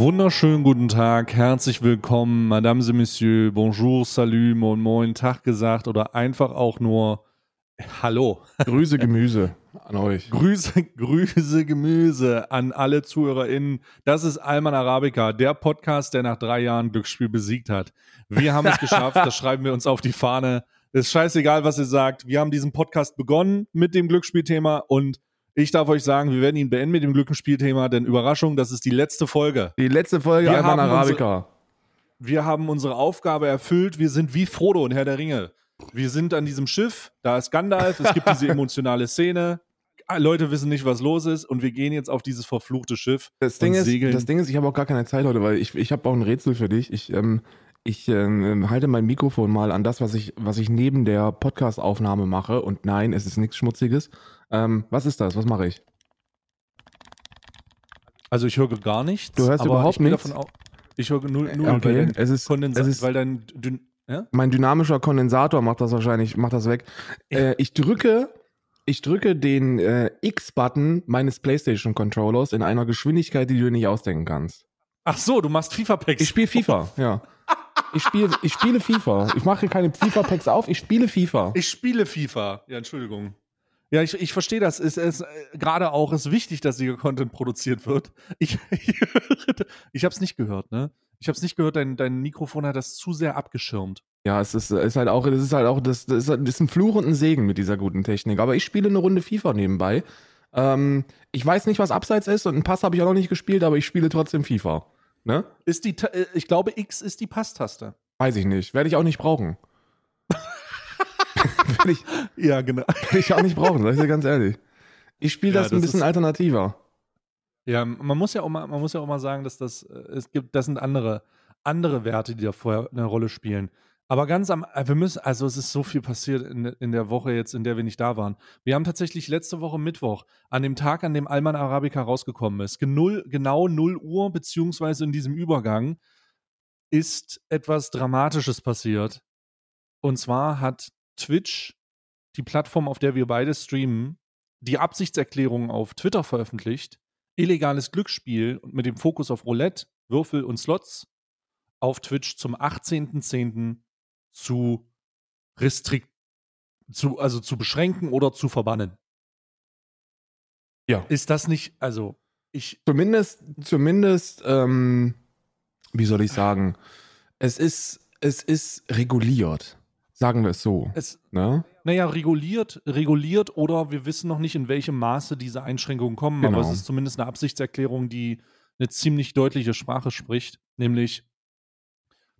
Wunderschönen guten Tag, herzlich willkommen, Madame et Monsieur, Bonjour, Salut, Moin Moin, Tag gesagt oder einfach auch nur Hallo. Grüße Gemüse an euch. Grüße, Grüße Gemüse an alle ZuhörerInnen. Das ist Alman Arabica, der Podcast, der nach drei Jahren Glücksspiel besiegt hat. Wir haben es geschafft, das schreiben wir uns auf die Fahne. Ist scheißegal, was ihr sagt. Wir haben diesen Podcast begonnen mit dem Glücksspielthema und ich darf euch sagen, wir werden ihn beenden mit dem Glücksspielthema, denn Überraschung, das ist die letzte Folge. Die letzte Folge Wir Alman haben Arabica. Wir haben unsere Aufgabe erfüllt. Wir sind wie Frodo und Herr der Ringe. Wir sind an diesem Schiff, da ist Gandalf, es gibt diese emotionale Szene. Leute wissen nicht, was los ist und wir gehen jetzt auf dieses verfluchte Schiff Das Ding, ist, segeln. das Ding ist, ich habe auch gar keine Zeit heute, weil ich, ich habe auch ein Rätsel für dich. Ich, ähm, ich ähm, halte mein Mikrofon mal an das, was ich, was ich neben der Podcast-Aufnahme mache. Und nein, es ist nichts Schmutziges. Ähm, was ist das? Was mache ich? also ich höre gar nichts. Du hörst überhaupt ich nichts? Davon ich höre null, null Okay, weil dein es ist- es ist- weil dein Dün ja? Mein dynamischer Kondensator macht das wahrscheinlich, macht das weg. Äh, ich drücke, ich drücke den äh, X-Button meines PlayStation-Controllers in einer Geschwindigkeit, die du dir nicht ausdenken kannst. Ach so, du machst FIFA-Packs. Ich spiele FIFA, ja. Ich spiele, ich spiele FIFA. Ich mache keine FIFA-Packs auf, ich spiele FIFA. Ich spiele FIFA. Ja, Entschuldigung. Ja, ich, ich verstehe das. Es ist gerade auch ist wichtig, dass hier Content produziert wird. Ich, ich habe es nicht gehört, ne? Ich habe es nicht gehört. Dein, dein Mikrofon hat das zu sehr abgeschirmt. Ja, es ist, ist halt auch, das ist halt auch, das, das, ist, das ist ein Fluch und ein Segen mit dieser guten Technik. Aber ich spiele eine Runde FIFA nebenbei. Ähm, ich weiß nicht, was abseits ist und einen Pass habe ich auch noch nicht gespielt, aber ich spiele trotzdem FIFA. Ne? Ist die, äh, ich glaube, X ist die Passtaste. Weiß ich nicht. Werde ich auch nicht brauchen. Werde ich, Ja, genau. werde ich auch nicht brauchen, sag ich dir ganz ehrlich. Ich spiele Ja, das ein das bisschen ist- alternativer. Ja, man muss ja auch mal, man muss ja auch mal sagen, dass das, äh, es gibt, das sind andere, andere Werte, die da vorher eine Rolle spielen. Aber ganz am, äh, wir müssen, also es ist so viel passiert in, in der Woche jetzt, in der wir nicht da waren. Wir haben tatsächlich letzte Woche Mittwoch, an dem Tag, an dem Alman Arabica rausgekommen ist, genull, genau 0 Uhr, beziehungsweise in diesem Übergang, ist etwas Dramatisches passiert. Und zwar hat Twitch, die Plattform, auf der wir beide streamen, die Absichtserklärung auf Twitter veröffentlicht, illegales Glücksspiel mit dem Fokus auf Roulette, Würfel und Slots auf Twitch zum 18.10. zu restrikt zu also zu beschränken oder zu verbannen. Ja. Ist das nicht also ich Zumindest, zumindest, ähm, wie soll ich sagen, es ist, es ist reguliert. Sagen wir es so. es Ne? naja, reguliert, reguliert oder wir wissen noch nicht, in welchem Maße diese Einschränkungen kommen, aber Genau. es ist zumindest eine Absichtserklärung, die eine ziemlich deutliche Sprache spricht, nämlich,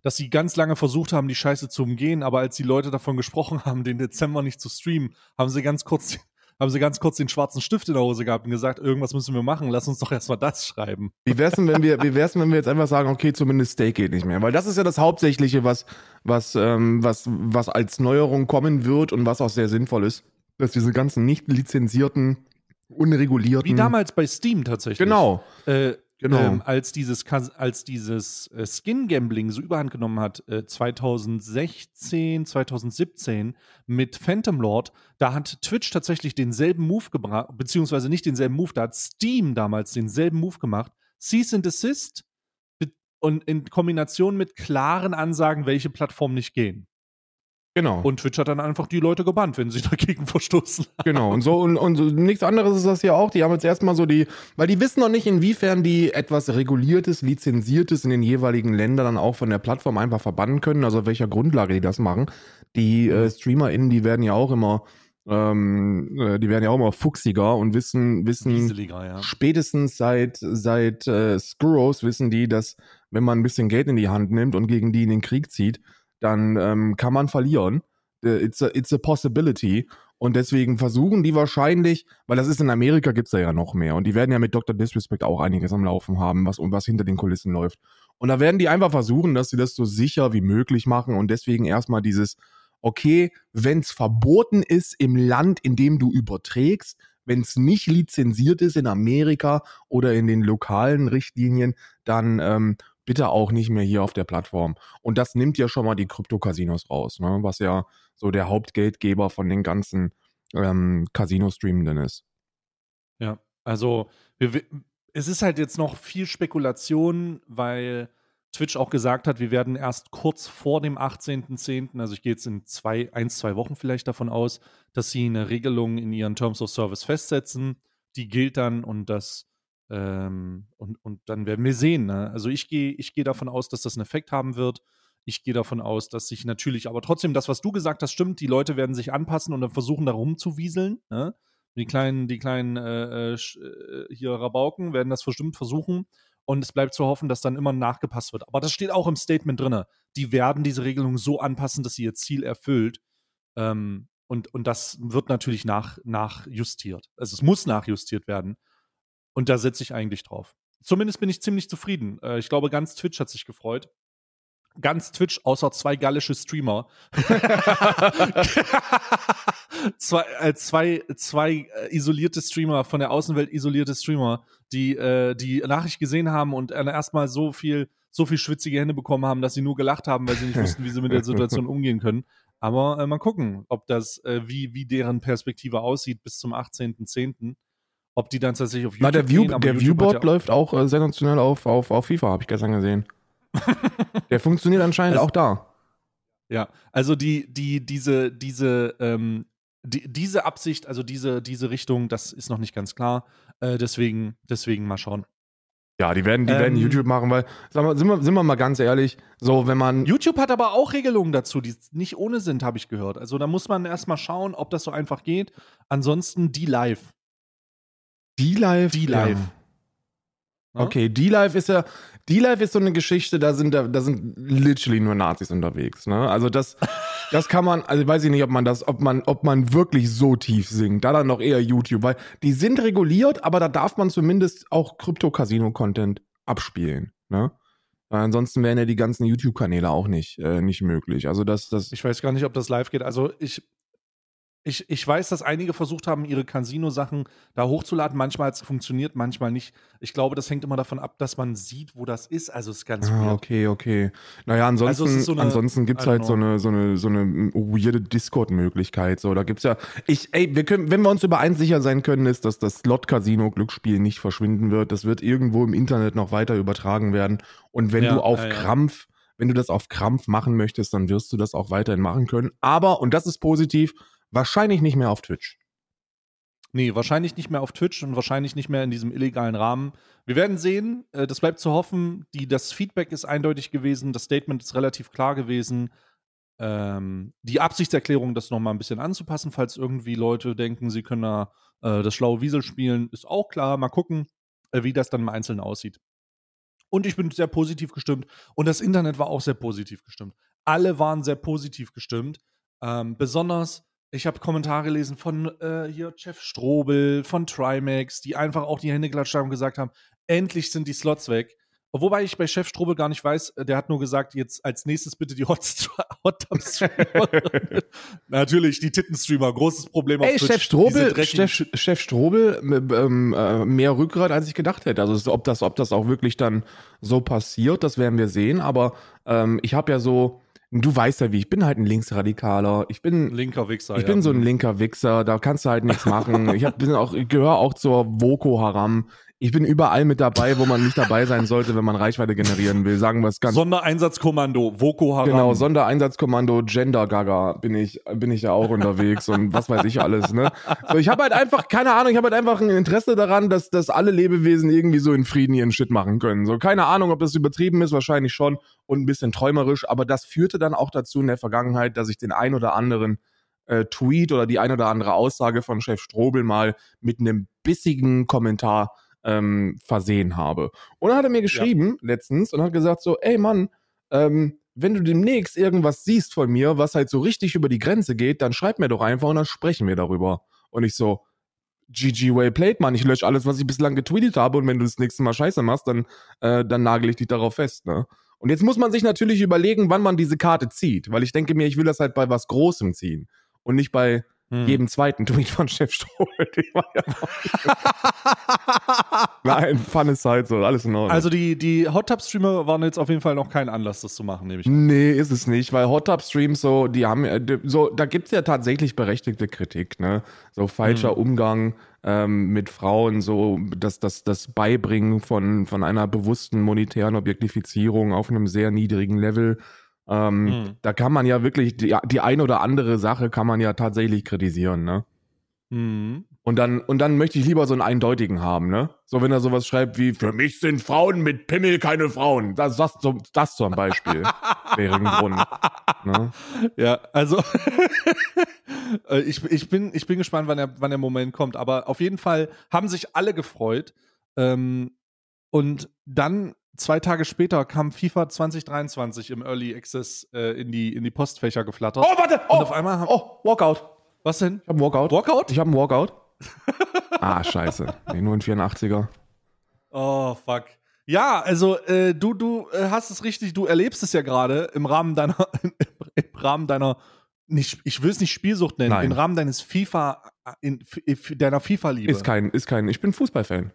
dass sie ganz lange versucht haben, die Scheiße zu umgehen, aber als die Leute davon gesprochen haben, den Dezember nicht zu streamen, haben sie ganz kurz, haben sie ganz kurz den schwarzen Stift in der Hose gehabt und gesagt, irgendwas müssen wir machen, lass uns doch erstmal das schreiben. Wie wär's denn, wenn wir, wie wär's denn, wenn wir jetzt einfach sagen, okay, zumindest Steak geht nicht mehr? Weil das ist ja das Hauptsächliche, was, was, ähm, was, was als Neuerung kommen wird und was auch sehr sinnvoll ist, dass diese ganzen nicht lizenzierten, unregulierten. Wie damals bei Steam tatsächlich. Genau. Äh, Genau. Ähm, als dieses, als dieses äh, Skin-Gambling so überhand genommen hat, äh, 2016, 2017 mit Phantom Lord, da hat Twitch tatsächlich denselben Move gebracht, beziehungsweise nicht denselben Move, da hat Steam damals denselben Move gemacht. Cease and Desist und in Kombination mit klaren Ansagen, welche Plattformen nicht gehen. Genau. Und Twitch hat dann einfach die Leute gebannt, wenn sie dagegen verstoßen. Genau, und so und, und so, nichts anderes ist das ja auch. Die haben jetzt erstmal so die, weil die wissen noch nicht, inwiefern die etwas reguliertes, lizenziertes in den jeweiligen Ländern dann auch von der Plattform einfach verbannen können, also auf welcher Grundlage die das machen. Die äh, StreamerInnen, die werden ja auch immer, ähm, äh, die werden ja auch immer fuchsiger und wissen, wissen ja. spätestens seit, seit äh, Skurros wissen die, dass wenn man ein bisschen Geld in die Hand nimmt und gegen die in den Krieg zieht, dann ähm, kann man verlieren. It's a, it's a possibility. Und deswegen versuchen die wahrscheinlich, weil das ist in Amerika, gibt's da ja noch mehr. Und die werden ja mit Dr. Disrespect auch einiges am Laufen haben, was, was hinter den Kulissen läuft. Und da werden die einfach versuchen, dass sie das so sicher wie möglich machen und deswegen erstmal dieses, okay, wenn's verboten ist im Land, in dem du überträgst, wenn es nicht lizenziert ist in Amerika oder in den lokalen Richtlinien, dann ähm, bitte auch nicht mehr hier auf der Plattform. Und das nimmt ja schon mal die Krypto-Casinos raus, ne? was ja so der Hauptgeldgeber von den ganzen ähm, Casino-Streamenden ist. Ja, also wir, wi- es ist halt jetzt noch viel Spekulation, weil Twitch auch gesagt hat, wir werden erst kurz vor dem 18.10., also ich gehe jetzt in zwei, ein, zwei Wochen vielleicht davon aus, dass sie eine Regelung in ihren Terms of Service festsetzen. Die gilt dann und das ähm, und, und dann werden wir sehen. Ne? Also ich gehe ich geh davon aus, dass das einen Effekt haben wird. Ich gehe davon aus, dass sich natürlich, aber trotzdem, das, was du gesagt hast, stimmt, die Leute werden sich anpassen und dann versuchen, da rumzuwieseln. Ne? Die kleinen, die kleinen äh, äh, äh hier Rabauken werden das bestimmt versuchen. Und es bleibt zu hoffen, dass dann immer nachgepasst wird. Aber das steht auch im Statement drin. Die werden diese Regelung so anpassen, dass sie ihr Ziel erfüllt. Ähm, und, und das wird natürlich nach, nachjustiert. Also es muss nachjustiert werden. Und da setze ich eigentlich drauf. Zumindest bin ich ziemlich zufrieden. Äh, ich glaube, ganz Twitch hat sich gefreut ganz Twitch, außer zwei gallische Streamer. zwei, äh, zwei, zwei äh, isolierte Streamer, von der Außenwelt isolierte Streamer, die äh, die Nachricht gesehen haben und äh, erstmal so viel, so viel schwitzige Hände bekommen haben, dass sie nur gelacht haben, weil sie nicht wussten, wie sie mit der Situation umgehen können. Aber äh, mal gucken, ob das, äh, wie, wie deren Perspektive aussieht bis zum 18.10. Ob die dann tatsächlich auf YouTube Na, der, View, gehen, der Viewboard ja läuft auch äh, sensationell auf, auf, auf FIFA, habe ich gestern gesehen. Der funktioniert anscheinend also, auch da. Ja, also die, die, diese, diese, ähm, die, diese Absicht, also diese, diese Richtung, das ist noch nicht ganz klar. Äh, deswegen, deswegen mal schauen. Ja, die werden, die ähm, werden YouTube machen, weil, mal, sind wir, sind wir mal ganz ehrlich, so wenn man. YouTube hat aber auch Regelungen dazu, die nicht ohne sind, habe ich gehört. Also da muss man erstmal schauen, ob das so einfach geht. Ansonsten die live. Die live? Die live. Ja. Ne? Okay, D-Live ist ja, D-Live ist so eine Geschichte, da sind, da, da sind literally nur Nazis unterwegs, ne? Also das, das kann man, also weiß ich nicht, ob man das, ob man, ob man wirklich so tief singt. Da dann noch eher YouTube, weil die sind reguliert, aber da darf man zumindest auch Krypto-Casino-Content abspielen, ne? Weil ansonsten wären ja die ganzen YouTube-Kanäle auch nicht, äh, nicht möglich. Also das, das. Ich weiß gar nicht, ob das live geht. Also ich, ich, ich weiß, dass einige versucht haben, ihre Casino-Sachen da hochzuladen. Manchmal hat es funktioniert, manchmal nicht. Ich glaube, das hängt immer davon ab, dass man sieht, wo das ist. Also es ist ganz ah, Okay, okay. Naja, ansonsten, also so ansonsten gibt es halt so eine, so eine, so eine weirde Discord-Möglichkeit. So, da gibt's ja. Ich, ey, wir können, wenn wir uns über eins sicher sein können, ist, dass das Slot-Casino-Glücksspiel nicht verschwinden wird. Das wird irgendwo im Internet noch weiter übertragen werden. Und wenn ja, du auf ja. Krampf wenn du das auf Krampf machen möchtest, dann wirst du das auch weiterhin machen können. Aber, und das ist positiv, Wahrscheinlich nicht mehr auf Twitch. Nee, wahrscheinlich nicht mehr auf Twitch und wahrscheinlich nicht mehr in diesem illegalen Rahmen. Wir werden sehen. Äh, das bleibt zu hoffen. Die, das Feedback ist eindeutig gewesen. Das Statement ist relativ klar gewesen. Ähm, die Absichtserklärung, das nochmal ein bisschen anzupassen, falls irgendwie Leute denken, sie können da äh, das schlaue Wiesel spielen, ist auch klar. Mal gucken, äh, wie das dann im Einzelnen aussieht. Und ich bin sehr positiv gestimmt. Und das Internet war auch sehr positiv gestimmt. Alle waren sehr positiv gestimmt. Ähm, besonders ich habe Kommentare gelesen von äh, hier Jeff Strobel, von Trimax, die einfach auch die Hände geklatscht haben und gesagt haben, endlich sind die Slots weg. Wobei ich bei Chef Strobel gar nicht weiß, äh, der hat nur gesagt, jetzt als nächstes bitte die Hot, Hot Streamer. Natürlich, die Tittenstreamer, großes Problem auf Ey, Twitch. Chef Strobel, Chef, Chef Strobel, ähm, äh, mehr Rückgrat, als ich gedacht hätte. Also ob das, ob das auch wirklich dann so passiert, das werden wir sehen. Aber ähm, ich habe ja so, du weißt ja, wie ich bin halt ein Linksradikaler. Ich bin linker Wichser. Ich ja. bin so ein linker Wichser. Da kannst du halt nichts machen. ich hab, bin auch, gehöre auch zur Voko Haram. Ich bin überall mit dabei, wo man nicht dabei sein sollte, wenn man Reichweite generieren will. Sagen wir es ganz. Sondereinsatzkommando, Voko Haram. Genau, Sondereinsatzkommando, Gender Gaga bin ich, bin ich ja auch unterwegs und was weiß ich alles, ne? So, ich habe halt einfach, keine Ahnung, ich habe halt einfach ein Interesse daran, dass, dass alle Lebewesen irgendwie so in Frieden ihren Shit machen können. So, keine Ahnung, ob das übertrieben ist, wahrscheinlich schon und ein bisschen träumerisch, aber das führte dann auch dazu in der Vergangenheit, dass ich den ein oder anderen äh, Tweet oder die ein oder andere Aussage von Chef Strobel mal mit einem bissigen Kommentar ähm, versehen habe. Und dann hat er mir geschrieben ja. letztens und hat gesagt so, ey Mann, ähm, wenn du demnächst irgendwas siehst von mir, was halt so richtig über die Grenze geht, dann schreib mir doch einfach und dann sprechen wir darüber. Und ich so, GG Way played, Mann, ich lösche alles, was ich bislang getweetet habe und wenn du das nächste Mal Scheiße machst, dann, äh, dann nagel ich dich darauf fest, ne? Und jetzt muss man sich natürlich überlegen, wann man diese Karte zieht, weil ich denke mir, ich will das halt bei was Großem ziehen und nicht bei hm. jedem zweiten Tweet von Chef Stroh. Nein, Fun ist halt so, alles in Ordnung. Also die, die Hot Tub Streamer waren jetzt auf jeden Fall noch kein Anlass, das zu machen, nehme ich an. Nee, ist es nicht, weil Hot Tub Streams so, die haben, so, da gibt es ja tatsächlich berechtigte Kritik, ne? So falscher hm. Umgang ähm, mit Frauen, so das, das, das Beibringen von, von einer bewussten monetären Objektifizierung auf einem sehr niedrigen Level. Ähm, mhm. Da kann man ja wirklich, die, die eine oder andere Sache kann man ja tatsächlich kritisieren, ne? Mhm. Und dann, und dann möchte ich lieber so einen eindeutigen haben, ne? So, wenn er sowas schreibt wie, für mich sind Frauen mit Pimmel keine Frauen. Das, das, das zum Beispiel wäre ein Grund. Ne? Ja, also äh, ich, ich, bin, ich bin gespannt, wann der, wann der Moment kommt. Aber auf jeden Fall haben sich alle gefreut. Ähm, und dann zwei Tage später kam FIFA 2023 im Early Access äh, in, die, in die Postfächer geflattert. Oh, warte! Oh, und auf einmal oh, Walkout. Was denn? Ich hab einen Walkout. Walkout? Ich hab einen Walkout. ah, scheiße. Nee, nur ein 84er. Oh, fuck. Ja, also äh, du, du äh, hast es richtig, du erlebst es ja gerade im Rahmen deiner, im Rahmen deiner, nicht, ich will es nicht Spielsucht nennen, Nein. im Rahmen deines FIFA, in, in deiner FIFA-Liebe. Ist kein, ist kein, ich bin Fußballfan.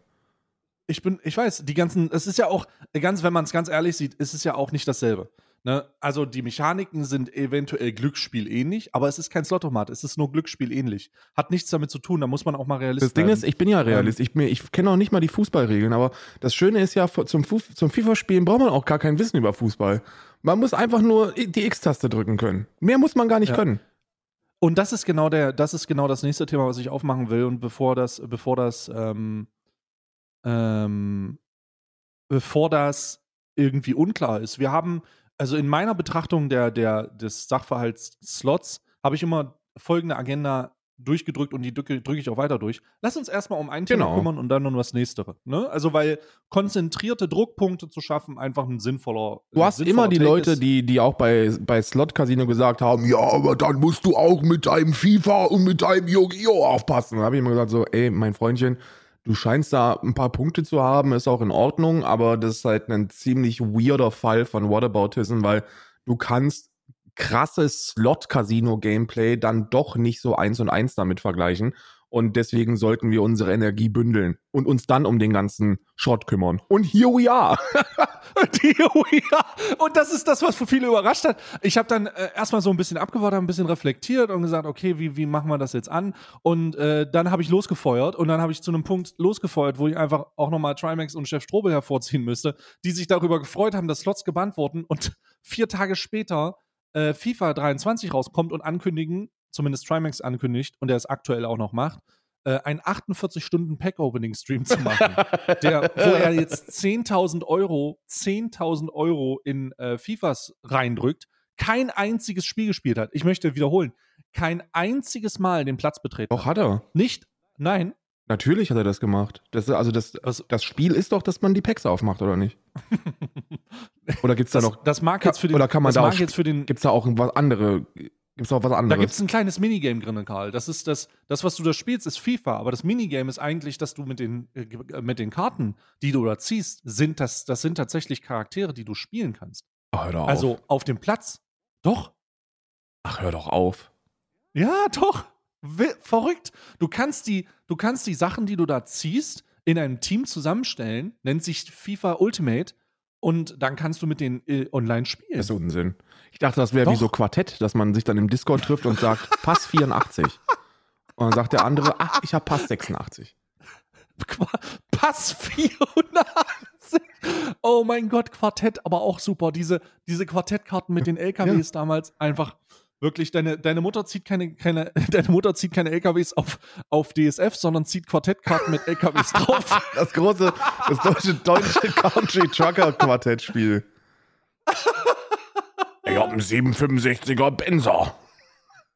Ich bin, ich weiß, die ganzen, es ist ja auch, ganz, wenn man es ganz ehrlich sieht, ist es ja auch nicht dasselbe. Ne? Also die Mechaniken sind eventuell Glücksspiel ähnlich, aber es ist kein Slottomat, es ist nur Glücksspiel ähnlich. Hat nichts damit zu tun, da muss man auch mal realistisch sein. Das Ding ist, ich bin ja Realist, ich, ich kenne auch nicht mal die Fußballregeln, aber das Schöne ist ja, zum, zum FIFA-Spielen braucht man auch gar kein Wissen über Fußball. Man muss einfach nur die X-Taste drücken können. Mehr muss man gar nicht ja. können. Und das ist genau der, das ist genau das nächste Thema, was ich aufmachen will. Und bevor das, bevor das, ähm, ähm, bevor das irgendwie unklar ist. Wir haben also in meiner Betrachtung der, der, des Sachverhalts-Slots habe ich immer folgende Agenda durchgedrückt und die drücke, drücke ich auch weiter durch. Lass uns erstmal um ein Thema genau. kümmern und dann um das nächste. Ne? Also, weil konzentrierte Druckpunkte zu schaffen einfach ein sinnvoller. Du hast sinnvoller immer die Take Leute, die, die auch bei, bei Slot Casino gesagt haben: Ja, aber dann musst du auch mit deinem FIFA und mit deinem Yu-Gi-Oh! aufpassen. Da habe ich immer gesagt: So, ey, mein Freundchen, du scheinst da ein paar Punkte zu haben, ist auch in Ordnung, aber das ist halt ein ziemlich weirder Fall von Whataboutism, weil du kannst krasses Slot-Casino-Gameplay dann doch nicht so eins und eins damit vergleichen. Und deswegen sollten wir unsere Energie bündeln und uns dann um den ganzen Schrott kümmern. Und here we are. here we are. Und das ist das, was für viele überrascht hat. Ich habe dann äh, erstmal so ein bisschen abgewartet, ein bisschen reflektiert und gesagt, okay, wie, wie machen wir das jetzt an? Und äh, dann habe ich losgefeuert und dann habe ich zu einem Punkt losgefeuert, wo ich einfach auch nochmal Trimax und Chef Strobel hervorziehen müsste, die sich darüber gefreut haben, dass Slots gebannt wurden und vier Tage später äh, FIFA 23 rauskommt und ankündigen, zumindest Trimax ankündigt und der es aktuell auch noch macht, äh, einen 48-Stunden-Pack-Opening-Stream zu machen, der, wo er jetzt 10.000 Euro, 10.000 Euro in äh, FIFAs reindrückt, kein einziges Spiel gespielt hat. Ich möchte wiederholen, kein einziges Mal den Platz betreten. Doch hat er. Nicht, nein. Natürlich hat er das gemacht. Das, also das, Was? das Spiel ist doch, dass man die Packs aufmacht, oder nicht? oder gibt es da noch. Das mag jetzt für den. Oder kann man da auch, jetzt für den. Gibt es da auch was andere Gibt es auch was anderes? Da gibt es ein kleines Minigame drin, Karl. Das ist das, das, was du da spielst, ist FIFA, aber das Minigame ist eigentlich, dass du mit den, äh, mit den Karten, die du da ziehst, sind das, das sind tatsächlich Charaktere, die du spielen kannst. Ach, hör doch auf. Also auf dem Platz. Doch. Ach, hör doch auf. Ja, doch. Verrückt. Du kannst die, du kannst die Sachen, die du da ziehst, in einem Team zusammenstellen, nennt sich FIFA Ultimate und dann kannst du mit denen äh, online spielen. Das ist Unsinn. Ich dachte, das wäre wie so Quartett, dass man sich dann im Discord trifft und sagt, Pass 84. Und dann sagt der andere, ach, ich habe Pass 86. Pass 84. Oh mein Gott, Quartett, aber auch super. Diese, diese Quartettkarten mit den LKWs ja. damals einfach wirklich, deine, deine Mutter zieht keine, keine, deine Mutter zieht keine LKWs auf, auf DSF, sondern zieht Quartettkarten mit LKWs drauf. Das große, das deutsche, deutsche Country Trucker Quartettspiel. Ich hab einen 765er Benzer.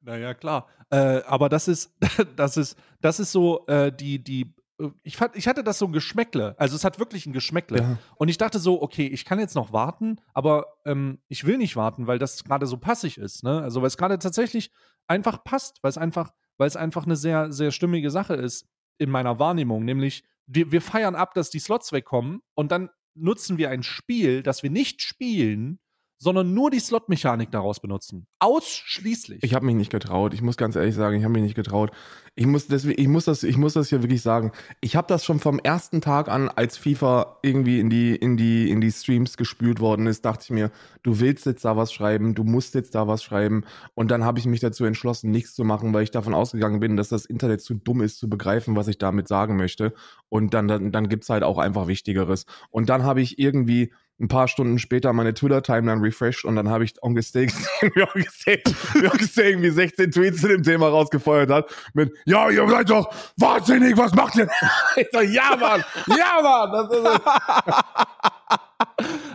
Naja, klar. Äh, aber das ist, das ist, das ist so äh, die, die ich, fand, ich hatte das so ein Geschmäckle. Also es hat wirklich ein Geschmäckle. Ja. Und ich dachte so, okay, ich kann jetzt noch warten, aber ähm, ich will nicht warten, weil das gerade so passig ist. Ne? Also weil es gerade tatsächlich einfach passt, weil es einfach, weil es einfach eine sehr, sehr stimmige Sache ist in meiner Wahrnehmung. Nämlich, wir, wir feiern ab, dass die Slots wegkommen und dann nutzen wir ein Spiel, das wir nicht spielen, sondern nur die Slot-Mechanik daraus benutzen. Ausschließlich. Ich habe mich nicht getraut. Ich muss ganz ehrlich sagen, ich habe mich nicht getraut. Ich muss, deswegen, ich, muss das, ich muss das hier wirklich sagen. Ich habe das schon vom ersten Tag an, als FIFA irgendwie in die, in, die, in die Streams gespült worden ist, dachte ich mir, du willst jetzt da was schreiben, du musst jetzt da was schreiben. Und dann habe ich mich dazu entschlossen, nichts zu machen, weil ich davon ausgegangen bin, dass das Internet zu dumm ist, zu begreifen, was ich damit sagen möchte. Und dann, dann, dann gibt es halt auch einfach Wichtigeres. Und dann habe ich irgendwie ein paar Stunden später meine Twitter-Timeline refreshed und dann habe ich Onkel Steak gesehen, wie Onkel Steak, wie Onkel Steak irgendwie 16 Tweets zu dem Thema rausgefeuert hat mit, ja, ihr seid doch wahnsinnig, was macht ihr? Ich so, ja, Mann, ja, Mann, das ist es.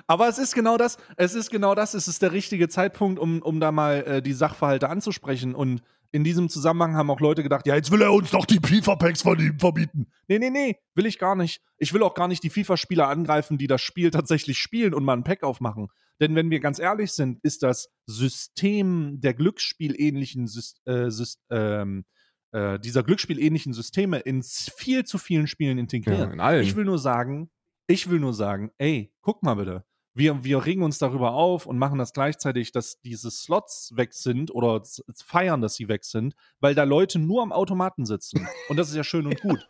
Aber es ist genau das, es ist genau das, es ist der richtige Zeitpunkt, um, um da mal äh, die Sachverhalte anzusprechen und in diesem Zusammenhang haben auch Leute gedacht, ja, jetzt will er uns doch die FIFA-Packs von ihm verbieten. Nee, nee, nee, will ich gar nicht. Ich will auch gar nicht die FIFA-Spieler angreifen, die das Spiel tatsächlich spielen und mal ein Pack aufmachen. Denn wenn wir ganz ehrlich sind, ist das System der Glücksspielähnlichen äh, ähm, äh, dieser Glücksspielähnlichen Systeme in viel zu vielen Spielen integriert. Ja, ich will nur sagen, ich will nur sagen, ey, guck mal bitte wir, wir regen uns darüber auf und machen das gleichzeitig, dass diese Slots weg sind oder feiern, dass sie weg sind, weil da Leute nur am Automaten sitzen. Und das ist ja schön und gut.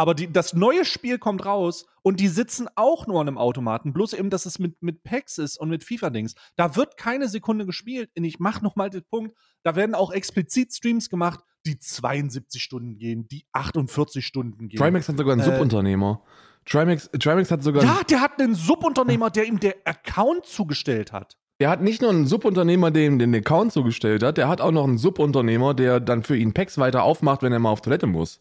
Aber die, das neue Spiel kommt raus und die sitzen auch nur an einem Automaten. Bloß eben, dass es mit, mit Packs ist und mit FIFA-Dings. Da wird keine Sekunde gespielt. Und ich mache nochmal den Punkt, da werden auch explizit Streams gemacht, die 72 Stunden gehen, die 48 Stunden gehen. Trimax hat sogar einen äh, Subunternehmer. Trimax, Trimax hat sogar. Ja, der hat einen Subunternehmer, der ihm der Account zugestellt hat. Der hat nicht nur einen Subunternehmer, der ihm den Account zugestellt hat, der hat auch noch einen Subunternehmer, der dann für ihn Packs weiter aufmacht, wenn er mal auf Toilette muss.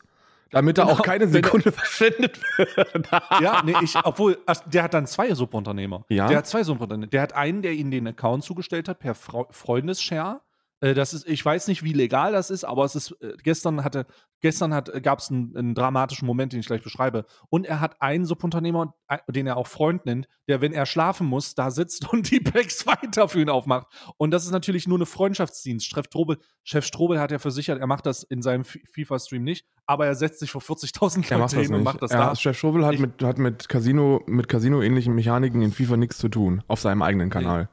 Damit genau, er auch keine Sekunde verschwendet wird. ja, nee, ich, obwohl, der hat dann zwei Subunternehmer. Ja. Der hat zwei Subunternehmer. Der hat einen, der ihm den Account zugestellt hat per Freundesshare das ist, ich weiß nicht, wie legal das ist, aber es ist, äh, gestern hatte, gestern hat, äh, gab es einen, einen, dramatischen Moment, den ich gleich beschreibe. Und er hat einen Subunternehmer, den er auch Freund nennt, der, wenn er schlafen muss, da sitzt und die Packs weiter für ihn aufmacht. Und das ist natürlich nur eine Freundschaftsdienst. Chef Strobel, Chef Strobel hat ja versichert, er macht das in seinem FIFA-Stream nicht, aber er setzt sich vor 40.000 Leute hin und macht das ja, da. Chef Strobel hat, ich, mit, hat mit Casino, mit Casino-ähnlichen Mechaniken in FIFA nichts zu tun, auf seinem eigenen Kanal.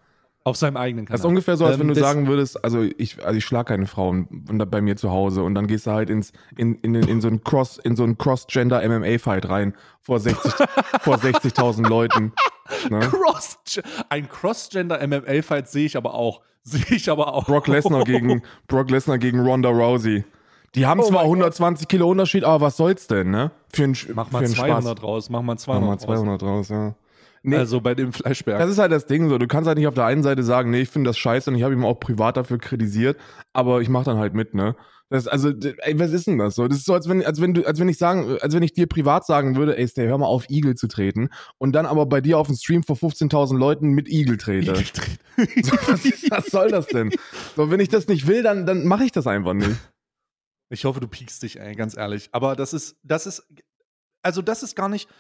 Auf seinem eigenen Kanal. Das ist ungefähr so, als ähm, wenn du sagen würdest, also ich, also ich schlage keine Frauen bei mir zu Hause und dann gehst du halt ins, in, in, in, in so ein Cross, in so ein Cross-Gender MMA-Fight rein vor 60, vor 60.000 Leuten. Ne? Cross, ein Cross-Gender MMA-Fight sehe ich aber auch. Sehe ich aber auch. Brock Lesnar gegen, Brock Lesnar gegen Ronda Rousey. Die haben oh zwar 120 Kilo Unterschied, aber was soll's denn, ne? Für einen, Mach mal 200 Spaß. raus, mach mal 200 Mach mal 200 raus, raus ja. Nee, also bei dem Fleischberg. Das ist halt das Ding so. Du kannst halt nicht auf der einen Seite sagen, nee, ich finde das scheiße und ich habe ihn auch privat dafür kritisiert, aber ich mache dann halt mit, ne? Das, also, ey, was ist denn das so? Das ist so, als wenn, als wenn du, als wenn ich sagen, als wenn ich dir privat sagen würde, ey, Stay, hör mal auf, Igel zu treten und dann aber bei dir auf dem Stream vor 15.000 Leuten mit Igel trete. Igel treten. so, was, was soll das denn? So, wenn ich das nicht will, dann, dann mache ich das einfach nicht. Ich hoffe, du piekst dich, ey, ganz ehrlich. Aber das ist, das ist, also das ist gar nicht,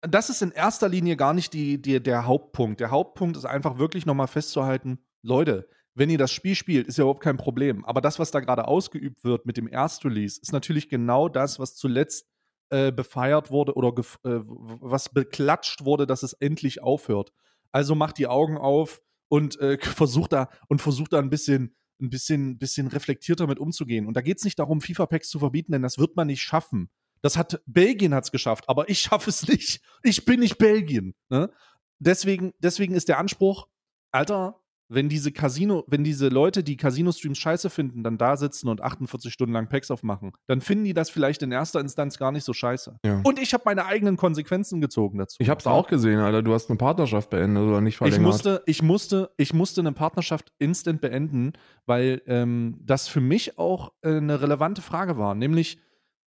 das ist in erster Linie gar nicht die, die, der Hauptpunkt. Der Hauptpunkt ist einfach wirklich nochmal festzuhalten, Leute, wenn ihr das Spiel spielt, ist ja überhaupt kein Problem. Aber das, was da gerade ausgeübt wird mit dem Erstrelease, ist natürlich genau das, was zuletzt äh, befeiert wurde oder äh, was beklatscht wurde, dass es endlich aufhört. Also macht die Augen auf und äh, versucht da und versucht da ein bisschen ein bisschen, bisschen reflektierter mit umzugehen. Und da geht es nicht darum, FIFA-Packs zu verbieten, denn das wird man nicht schaffen. Das hat Belgien hat's geschafft, aber ich schaffe es nicht. Ich bin nicht Belgien. Ne? Deswegen, deswegen ist der Anspruch, Alter, wenn diese Casino, wenn diese Leute, die Casino-Streams scheiße finden, dann da sitzen und 48 Stunden lang Packs aufmachen, dann finden die das vielleicht in erster Instanz gar nicht so scheiße. Ja. Und ich habe meine eigenen Konsequenzen gezogen dazu. Ich habe es auch gesehen, Alter. Du hast eine Partnerschaft beendet oder nicht verlängert. Ich musste, ich musste, ich musste eine Partnerschaft instant beenden, weil ähm, das für mich auch äh, eine relevante Frage war. Nämlich,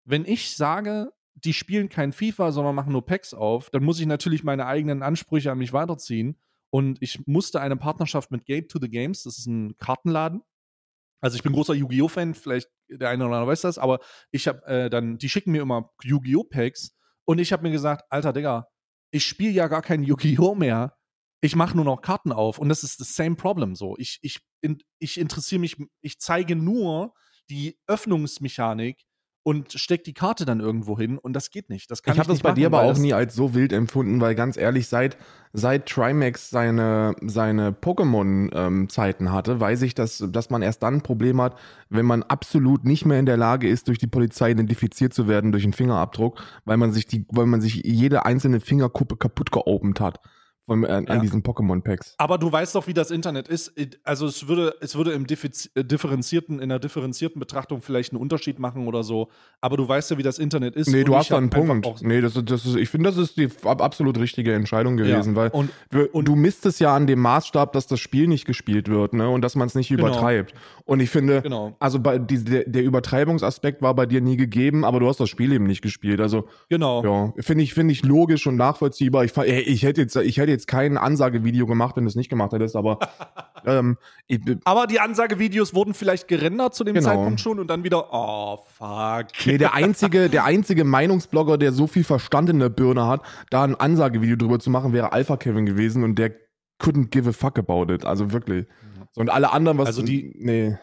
wenn ich sage, die spielen kein FIFA, sondern machen nur Packs auf, dann muss ich natürlich meine eigenen Ansprüche an mich weiterziehen. Und ich musste eine Partnerschaft mit Gate to the Games, das ist ein Kartenladen. Also ich bin großer Yu-Gi-Oh! Fan, vielleicht der eine oder andere weiß das, aber ich habe äh, dann, die schicken mir immer Yu-Gi-Oh! Packs und ich habe mir gesagt, alter Digga, ich spiele ja gar kein Yu-Gi-Oh! mehr. Ich mache nur noch Karten auf und das ist das same problem so. Ich, ich, in, ich interessiere mich, ich zeige nur die Öffnungsmechanik und steckt die Karte dann irgendwo hin und das geht nicht. Das kann ich habe das bei dir machen, aber weil auch nie als so wild empfunden, weil ganz ehrlich, seit, seit Trimax seine, seine Pokémon-Zeiten hatte, weiß ich, dass, dass man erst dann ein Problem hat, wenn man absolut nicht mehr in der Lage ist, durch die Polizei identifiziert zu werden durch einen Fingerabdruck, weil man sich die, weil man sich jede einzelne Fingerkuppe kaputt geopend hat von, an, Ja. an diesen Pokémon-Packs. Aber du weißt doch, wie das Internet ist. Also es würde, es würde im Diffiz- äh, differenzierten, in einer differenzierten Betrachtung vielleicht einen Unterschied machen oder so. Aber du weißt ja, wie das Internet ist. Nee, du hast da einen Punkt. auch- nee, das, das ist, ich finde, das ist die ab- absolut richtige Entscheidung gewesen, weil und, wir- und- du misst es ja an dem Maßstab, dass das Spiel nicht gespielt wird, ne? Und dass man es nicht Genau. übertreibt. Und ich finde, Genau. also bei die, der, der Übertreibungsaspekt war bei dir nie gegeben, aber du hast das Spiel eben nicht gespielt. Also genau. ja, finde ich, finde ich logisch und nachvollziehbar. Ich, ey, ich hätte jetzt, ich hätte jetzt kein Ansagevideo gemacht, wenn du es nicht gemacht hättest, aber ähm, ich, Aber die Ansagevideos wurden vielleicht gerendert zu dem Genau. Zeitpunkt schon und dann wieder, oh fuck. Nee, der einzige, der einzige Meinungsblogger, der so viel Verstand in der Birne hat, da ein Ansagevideo drüber zu machen, wäre Alpha Kevin gewesen und der couldn't give a fuck about it. Also wirklich. So, und alle anderen, was. Also die- Nee.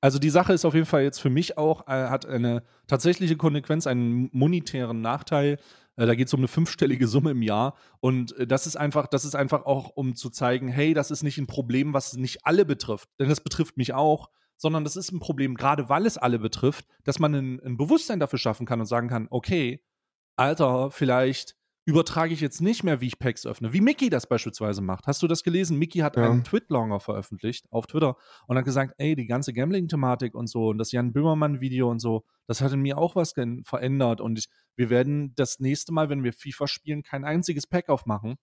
Also die Sache ist auf jeden Fall jetzt für mich auch, äh, hat eine tatsächliche Konsequenz, einen monetären Nachteil. Äh, da geht es um eine fünfstellige Summe im Jahr. Und äh, das ist einfach, das ist einfach auch, um zu zeigen, hey, das ist nicht ein Problem, was nicht alle betrifft. Denn das betrifft mich auch, sondern das ist ein Problem, gerade weil es alle betrifft, dass man ein, ein Bewusstsein dafür schaffen kann und sagen kann, okay, Alter, vielleicht übertrage ich jetzt nicht mehr, wie ich Packs öffne, wie Mickey das beispielsweise macht. Hast du das gelesen? Mickey hat Ja. einen Twitlonger veröffentlicht auf Twitter und hat gesagt, ey, die ganze Gambling-Thematik und so und das Jan Böhmermann-Video und so, das hat in mir auch was verändert und ich, wir werden das nächste Mal, wenn wir FIFA spielen, kein einziges Pack aufmachen,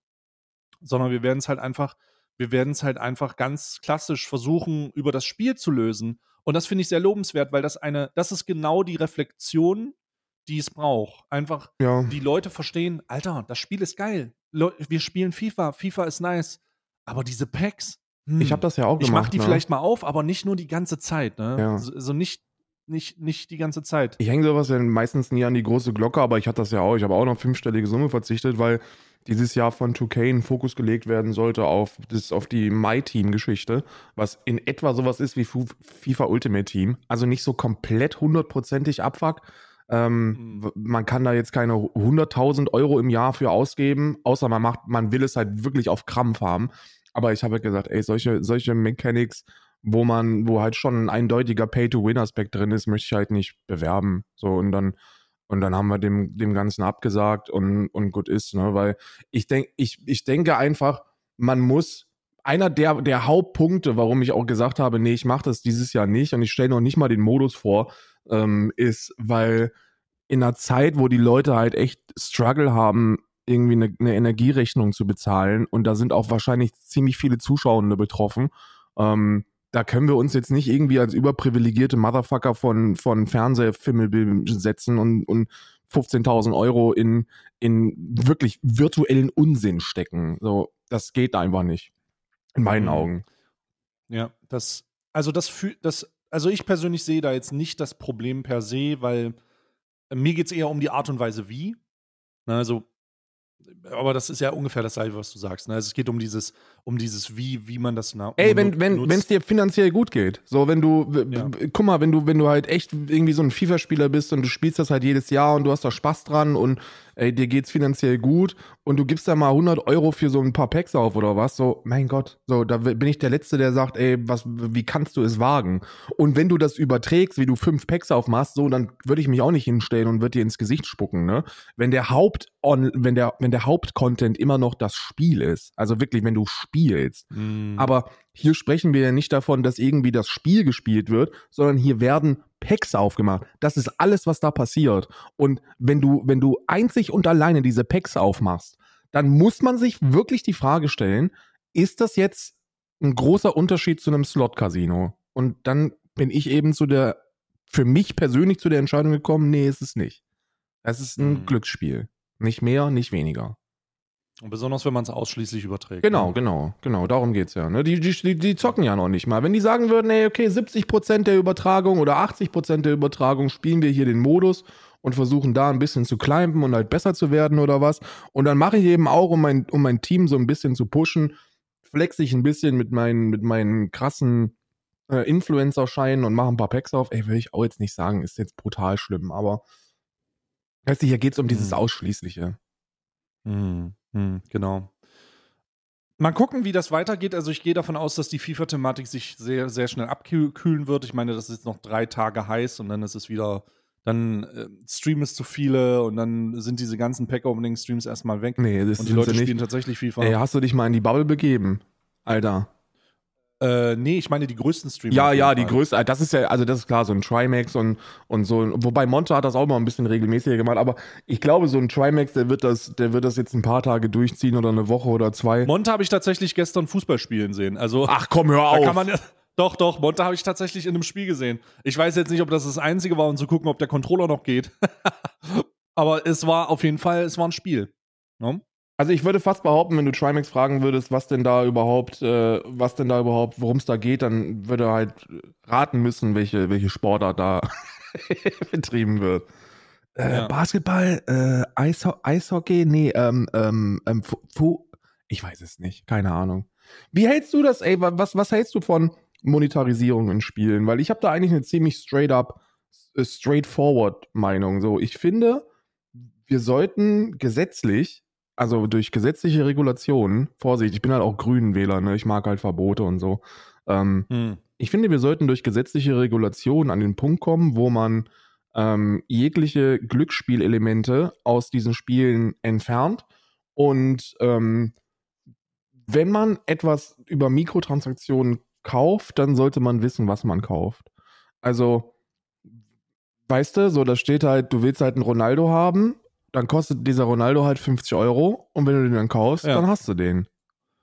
sondern wir werden es halt einfach, wir werden es halt einfach ganz klassisch versuchen, über das Spiel zu lösen. Und das finde ich sehr lobenswert, weil das eine, das ist genau die Reflexion, die es braucht. Einfach Ja. die Leute verstehen, Alter, das Spiel ist geil. Leu- Wir spielen FIFA, FIFA ist nice. Aber diese Packs, hm, Ich habe das ja auch ich gemacht. mach die ne? vielleicht mal auf, aber nicht nur die ganze Zeit, ne? Ja. So, so nicht, nicht, nicht die ganze Zeit. Ich hänge sowas ja meistens nie an die große Glocke, aber ich hatte das ja auch. Ich habe auch noch fünfstellige Summe verzichtet, weil dieses Jahr von 2K ein Fokus gelegt werden sollte auf, das, auf die My-Team-Geschichte, was in etwa sowas ist wie FIFA Ultimate Team. Also nicht so komplett hundertprozentig Abfuck. Ähm, Mhm. Man kann da jetzt keine 100.000 Euro im Jahr für ausgeben, außer man macht, man will es halt wirklich auf Krampf haben. Aber ich habe halt gesagt, ey, solche, solche Mechanics, wo man, wo halt schon ein eindeutiger Pay-to-Win-Aspekt drin ist, möchte ich halt nicht bewerben. So, und dann, und dann haben wir dem, dem Ganzen abgesagt und, und gut ist, ne? Weil ich denke, ich, ich denke einfach, man muss, einer der, der Hauptpunkte, warum ich auch gesagt habe, nee, ich mache das dieses Jahr nicht und ich stelle noch nicht mal den Modus vor, ähm, ist, weil in einer Zeit, wo die Leute halt echt Struggle haben, irgendwie eine, eine Energierechnung zu bezahlen und da sind auch wahrscheinlich ziemlich viele Zuschauende betroffen. Ähm, da können wir uns jetzt nicht irgendwie als überprivilegierte Motherfucker von, von Fernsehfilme setzen und, und 15.000 Euro in, in wirklich virtuellen Unsinn stecken. So, das geht einfach nicht. In meinen Mhm. Augen. Ja, das, also das fühlt, das, also ich persönlich sehe da jetzt nicht das Problem per se, weil äh, mir geht es eher um die Art und Weise, wie. Na, also, aber das ist ja ungefähr dasselbe, was du sagst. Ne? Also es geht um dieses, um dieses Wie, wie man das na Ey, wenn, wenn, es dir finanziell gut geht. So, wenn du, Ja. guck mal, wenn du, wenn du halt echt irgendwie so ein FIFA-Spieler bist und du spielst das halt jedes Jahr und du hast da Spaß dran und ey, dir geht's finanziell gut und du gibst da mal 100 Euro für so ein paar Packs auf oder was, so, mein Gott, so, da bin ich der Letzte, der sagt, ey, was, wie kannst du es wagen? Und wenn du das überträgst, wie du fünf Packs aufmachst, so, dann würde ich mich auch nicht hinstellen und würde dir ins Gesicht spucken, ne? Wenn der Haupt, on, wenn der, wenn der Hauptcontent immer noch das Spiel ist, also wirklich, wenn du spielst, Mhm. aber hier sprechen wir ja nicht davon, dass irgendwie das Spiel gespielt wird, sondern hier werden Packs aufgemacht. Das ist alles, was da passiert. Und wenn du, wenn du einzig und alleine diese Packs aufmachst, dann muss man sich wirklich die Frage stellen, ist das jetzt ein großer Unterschied zu einem Slot-Casino? Und dann bin ich eben zu der, für mich persönlich zu der Entscheidung gekommen, nee, ist es nicht. Es ist ein Mhm. Glücksspiel. Nicht mehr, nicht weniger. Und besonders, wenn man es ausschließlich überträgt. Genau, ne? genau, genau, darum geht's ja. Ne? Die, die, die, zocken ja noch nicht mal. Wenn die sagen würden, ey, okay, 70% der Übertragung oder 80% der Übertragung spielen wir hier den Modus und versuchen da ein bisschen zu climben und halt besser zu werden oder was. Und dann mache ich eben auch, um mein, um mein Team so ein bisschen zu pushen, flex ich ein bisschen mit meinen, mit meinen krassen äh, Influencer scheinen und machen ein paar Packs auf. Ey, will ich auch jetzt nicht sagen, ist jetzt brutal schlimm, aber weißt du, hier geht es um dieses Hm. Ausschließliche. Hm, hm, genau. Mal gucken, wie das weitergeht. Also ich gehe davon aus, dass die FIFA-Thematik sich sehr, sehr schnell abkühlen wird. Ich meine, das ist jetzt noch drei Tage heiß und dann ist es wieder, dann äh, streamen es zu viele und dann sind diese ganzen Pack-Opening-Streams erstmal weg. Nee, das und die Leute sie spielen nicht. tatsächlich FIFA. Ey, hast du dich mal in die Bubble begeben? Alter. Äh, nee, ich meine die größten Streamer. Ja, ja, die Fall. größte, das ist ja, also das ist klar, so ein Trimax und, und so, wobei Monte hat das auch mal ein bisschen regelmäßiger gemacht, aber ich glaube, so ein Trimax, der wird das, der wird das jetzt ein paar Tage durchziehen oder eine Woche oder zwei. Monte habe ich tatsächlich gestern Fußball spielen sehen. Also Ach komm, hör da auf. kann man. Doch, doch, Monte habe ich tatsächlich in einem Spiel gesehen. Ich weiß jetzt nicht, ob das das einzige war, um zu gucken, ob der Controller noch geht. Aber es war auf jeden Fall, es war ein Spiel. Ne? Also ich würde fast behaupten, wenn du Trimax fragen würdest, was denn da überhaupt, äh, was denn da überhaupt, worum es da geht, dann würde er halt raten müssen, welche, welche Sportart da betrieben wird. Äh, Ja. Basketball, äh, Eisho Eishockey, nee, ähm, ähm, ähm, Fu Fu ich weiß es nicht, keine Ahnung. Wie hältst du das, ey, wa- was, was hältst du von Monetarisierung in Spielen? Weil ich habe da eigentlich eine ziemlich straight up, äh, straightforward Meinung. So, ich finde, wir sollten gesetzlich, also durch gesetzliche Regulationen, Vorsicht, ich bin halt auch Grünenwähler, ne? Ich mag halt Verbote und so. Ähm, Hm. ich finde, wir sollten durch gesetzliche Regulationen an den Punkt kommen, wo man ähm, jegliche Glücksspielelemente aus diesen Spielen entfernt. Und ähm, wenn man etwas über Mikrotransaktionen kauft, dann sollte man wissen, was man kauft. Also, weißt du, so da steht halt, du willst halt einen Ronaldo haben, dann kostet dieser Ronaldo halt 50 Euro und wenn du den dann kaufst, Ja. dann hast du den.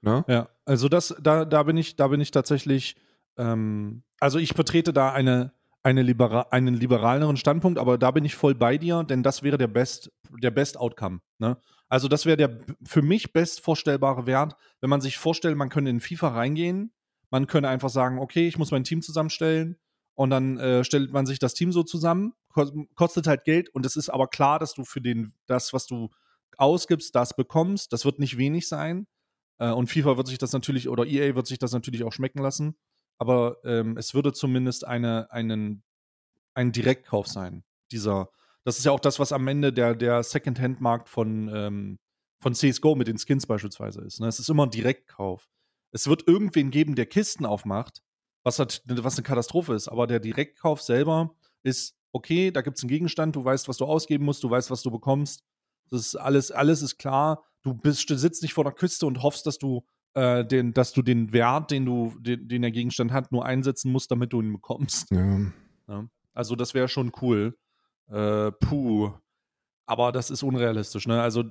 Ne? Ja, also das, da, da bin ich, da bin ich tatsächlich, ähm, also ich vertrete da eine, eine libera einen liberaleren Standpunkt, aber da bin ich voll bei dir, denn das wäre der Best, der Best Outcome. Ne? Also das wäre der für mich best vorstellbare Wert, wenn man sich vorstellt, man könnte in FIFA reingehen, man könnte einfach sagen, okay, ich muss mein Team zusammenstellen und dann äh, stellt man sich das Team so zusammen, kostet halt Geld und es ist aber klar, dass du für den, das, was du ausgibst, das bekommst. Das wird nicht wenig sein. Äh, und FIFA wird sich das natürlich, oder EA wird sich das natürlich auch schmecken lassen. Aber ähm, es würde zumindest eine, einen, ein Direktkauf sein. Dieser, das ist ja auch das, was am Ende der, der Second-Hand-Markt von, ähm, von CSGO mit den Skins beispielsweise ist. Ne? Es ist immer ein Direktkauf. Es wird irgendwen geben, der Kisten aufmacht, was, halt, was eine Katastrophe ist. Aber der Direktkauf selber ist, okay, da gibt es einen Gegenstand, du weißt, was du ausgeben musst, du weißt, was du bekommst. Das ist alles, alles ist klar. Du bist, sitzt nicht vor der Küste und hoffst, dass du äh, den, dass du den Wert, den du, den, den der Gegenstand hat, nur einsetzen musst, damit du ihn bekommst. Ja. Ja. Also das wäre schon cool. Äh, puh. Aber das ist unrealistisch, ne? Also,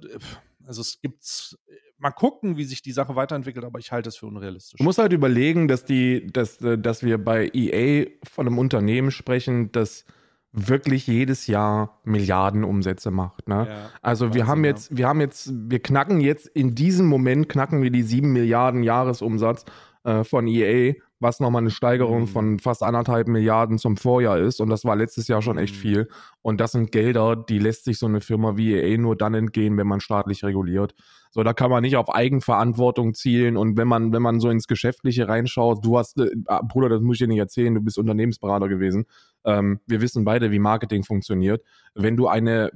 also es gibt mal gucken, wie sich die Sache weiterentwickelt, aber ich halte es für unrealistisch. Du musst halt überlegen, dass die, dass, äh, dass wir bei EA von einem Unternehmen sprechen, das wirklich jedes Jahr Milliarden Umsätze macht. Ne? Ja, Also wir haben jetzt, wir haben jetzt, wir knacken jetzt in diesem Moment knacken wir die 7 Milliarden Jahresumsatz äh, von EA, was nochmal eine Steigerung Mhm. von fast anderthalb Milliarden zum Vorjahr ist. Und das war letztes Jahr schon echt Mhm. viel. Und das sind Gelder, die lässt sich so eine Firma wie EA nur dann entgehen, wenn man staatlich reguliert. So, da kann man nicht auf Eigenverantwortung zielen. Und wenn man, wenn man so ins Geschäftliche reinschaut, du hast, äh, ah, Bruder, das muss ich dir nicht erzählen, du bist Unternehmensberater gewesen. Ähm, wir wissen beide, wie Marketing funktioniert. Wenn du eine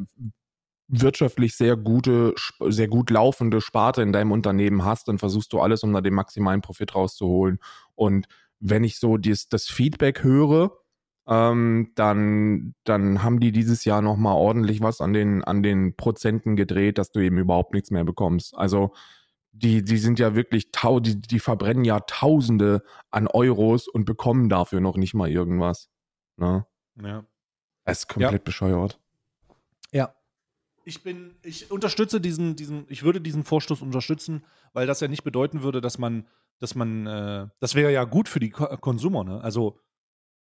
wirtschaftlich sehr gute, sehr gut laufende Sparte in deinem Unternehmen hast, dann versuchst du alles, um da den maximalen Profit rauszuholen. Und wenn ich so dies, das Feedback höre, ähm, dann, dann haben die dieses Jahr nochmal ordentlich was an den, an den Prozenten gedreht, dass du eben überhaupt nichts mehr bekommst. Also die, die sind ja wirklich, tau, die, die verbrennen ja Tausende an Euros und bekommen dafür noch nicht mal irgendwas. Ne? Ja. Das ist komplett bescheuert. Ich bin, ich unterstütze diesen, diesen, ich würde diesen Vorstoß unterstützen, weil das ja nicht bedeuten würde, dass man, dass man, äh, das wäre ja gut für die Ko Konsumer, ne? Also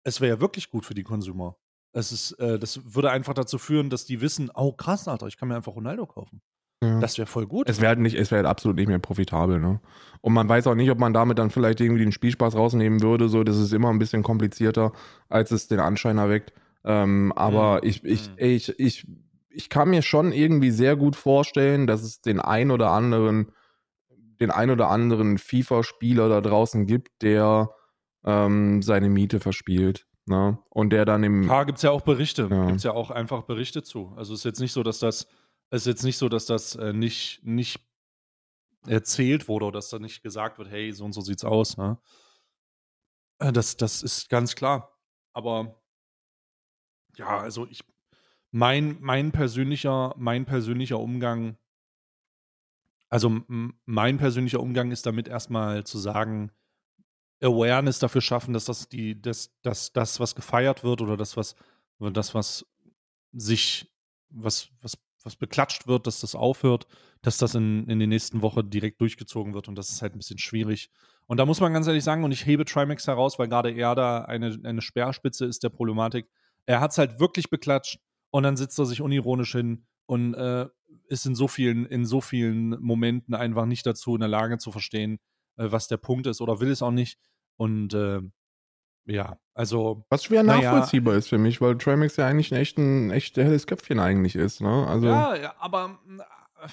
es wäre ja wirklich gut für die Konsumer. Es ist, äh, das würde einfach dazu führen, dass die wissen, oh krass, Alter, ich kann mir einfach Ronaldo kaufen. Ja. Das wäre voll gut. Es wäre halt nicht, es wäre halt absolut nicht mehr profitabel, ne? Und man weiß auch nicht, ob man damit dann vielleicht irgendwie den Spielspaß rausnehmen würde. So, das ist immer ein bisschen komplizierter, als es den Anschein erweckt. Ähm, aber Mhm. ich, ich, Mhm. ich, ich, ich kann mir schon irgendwie sehr gut vorstellen, dass es den ein oder anderen, den ein oder anderen FIFA-Spieler da draußen gibt, der ähm, seine Miete verspielt. Ne? Und der dann im. Ja, gibt es ja auch Berichte. Ja. Gibt es ja auch einfach Berichte zu. Also es ist jetzt nicht so, dass das, es ist jetzt nicht so, dass das äh, nicht, nicht erzählt wurde oder dass da nicht gesagt wird, hey, so und so sieht's aus. Ne? Äh, Das, das ist ganz klar. Aber ja, also ich, mein, mein persönlicher, mein persönlicher Umgang, also mein persönlicher Umgang ist damit erstmal zu sagen, Awareness dafür schaffen, dass das die, dass, dass das, was gefeiert wird oder das, was, das, was sich, was, was, was beklatscht wird, dass das aufhört, dass das in, in den nächsten Wochen direkt durchgezogen wird und das ist halt ein bisschen schwierig. Und da muss man ganz ehrlich sagen, und ich hebe Trimax heraus, weil gerade er da eine, eine Speerspitze ist der Problematik. Er hat es halt wirklich beklatscht und dann sitzt er sich unironisch hin und äh, ist in so vielen, in so vielen Momenten einfach nicht dazu in der Lage zu verstehen, äh, was der Punkt ist oder will es auch nicht. Und äh, ja, also Was schwer nachvollziehbar ist für mich, weil Trimax ja eigentlich ein echt, ein echt helles Köpfchen eigentlich ist. Ne? Also, Ja, ja, aber äh,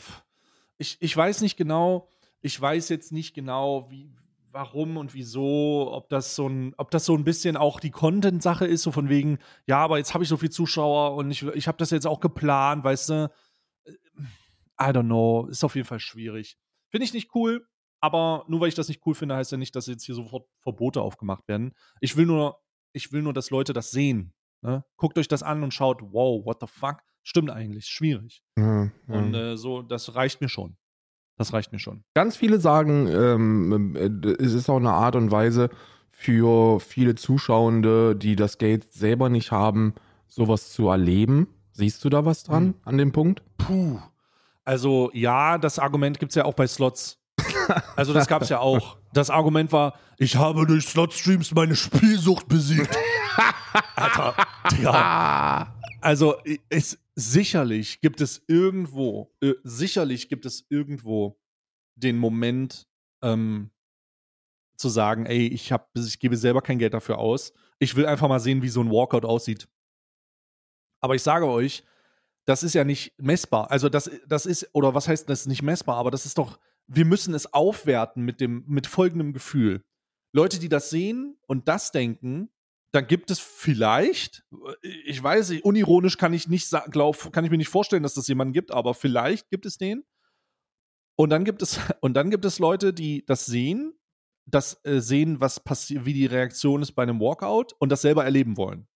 ich, ich weiß nicht genau, ich weiß jetzt nicht genau, wie, warum und wieso, ob das so ein, ob das so ein bisschen auch die Content-Sache ist, so von wegen, ja, aber jetzt habe ich so viele Zuschauer und ich, ich habe das jetzt auch geplant, weißt du. I don't know, ist auf jeden Fall schwierig. Finde ich nicht cool, aber nur weil ich das nicht cool finde, heißt ja nicht, dass jetzt hier sofort Verbote aufgemacht werden. Ich will nur, ich will nur, dass Leute das sehen. Ne? Guckt euch das an und schaut, wow, what the fuck? Stimmt eigentlich, schwierig. ja, ja. Und äh, so, das reicht mir schon. Das reicht mir schon. Ganz viele sagen, ähm, äh, es ist auch eine Art und Weise für viele Zuschauende, die das Geld selber nicht haben, sowas zu erleben. Siehst du da was dran Hm. an dem Punkt? Puh. Also, ja, das Argument gibt es ja auch bei Slots. Also, das gab es ja auch. Das Argument war, ich habe durch Slot-Streams meine Spielsucht besiegt. Alter, Digga. Ah. Also, es, sicherlich gibt es irgendwo, äh, sicherlich gibt es irgendwo den Moment, ähm, zu sagen, ey, ich, hab, ich gebe selber kein Geld dafür aus. Ich will einfach mal sehen, wie so ein Walkout aussieht. Aber ich sage euch, das ist ja nicht messbar. Also das, das ist, oder was heißt das ist nicht messbar, aber das ist doch, wir müssen es aufwerten mit dem, mit folgendem Gefühl. Leute, die das sehen und das denken, dann gibt es vielleicht, ich weiß nicht, unironisch kann ich nicht glaub, kann ich mir nicht vorstellen, dass das jemanden gibt, aber vielleicht gibt es den. Und dann gibt es, und dann gibt es Leute, die das sehen, das äh, sehen, was passiert, wie die Reaktion ist bei einem Walkout und das selber erleben wollen.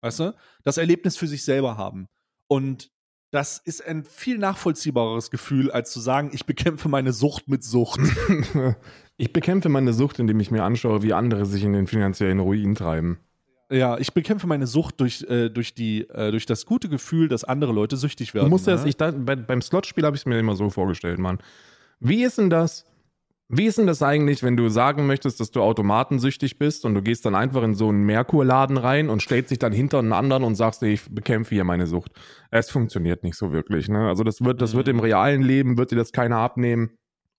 Weißt du? Das Erlebnis für sich selber haben. Und das ist ein viel nachvollziehbareres Gefühl, als zu sagen, ich bekämpfe meine Sucht mit Sucht. Ich bekämpfe meine Sucht, indem ich mir anschaue, wie andere sich in den finanziellen Ruin treiben. Ja, ich bekämpfe meine Sucht durch, äh, durch, die, äh, durch das gute Gefühl, dass andere Leute süchtig werden. Du musst das, ne? ich, da, bei, beim Slotspiel habe ich es mir immer so vorgestellt, Mann. Wie ist denn das? Wie ist denn das eigentlich, wenn du sagen möchtest, dass du automatensüchtig bist und du gehst dann einfach in so einen Merkurladen rein und stellst dich dann hinter einen anderen und sagst, ich bekämpfe hier meine Sucht? Es funktioniert nicht so wirklich, ne? Also das wird, das wird im realen Leben, wird dir das keiner abnehmen.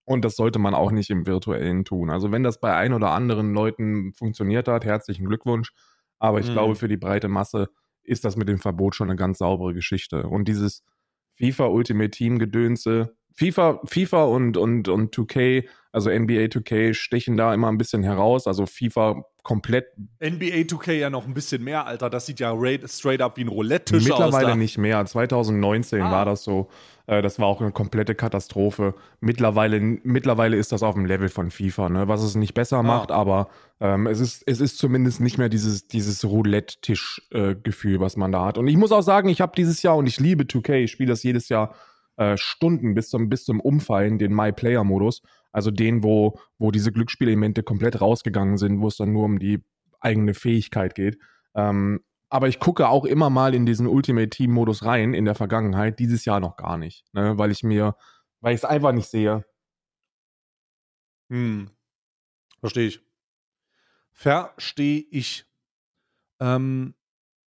Und das sollte man auch nicht im virtuellen tun. Also wenn das bei ein oder anderen Leuten funktioniert hat, herzlichen Glückwunsch. Aber ich Mhm. glaube, für die breite Masse ist das mit dem Verbot schon eine ganz saubere Geschichte. Und dieses FIFA Ultimate Team Gedönse, FIFA, FIFA und, und, und 2K, also NBA 2K stechen da immer ein bisschen heraus. Also FIFA komplett NBA 2K ja noch ein bisschen mehr, Alter. Das sieht ja ra- straight up wie ein Roulette-Tisch aus. Mittlerweile nicht mehr. 2019 Ah. war das so. Äh, das war auch eine komplette Katastrophe. Mittlerweile, mittlerweile ist das auf dem Level von FIFA, ne? was es nicht besser macht, aber ähm, es, ist, es ist zumindest nicht mehr dieses, dieses Roulette-Tisch-Gefühl, was man da hat. Und ich muss auch sagen, ich habe dieses Jahr, und ich liebe 2K, ich spiele das jedes Jahr äh, Stunden bis zum, bis zum Umfallen, den My-Player-Modus. Also den, wo, wo diese Glücksspielelemente komplett rausgegangen sind, wo es dann nur um die eigene Fähigkeit geht. Ähm, aber ich gucke auch immer mal in diesen Ultimate Team Modus rein in der Vergangenheit, dieses Jahr noch gar nicht, ne? weil ich mir, weil ich es einfach nicht sehe. Hm. Verstehe ich. Verstehe ich. Ähm,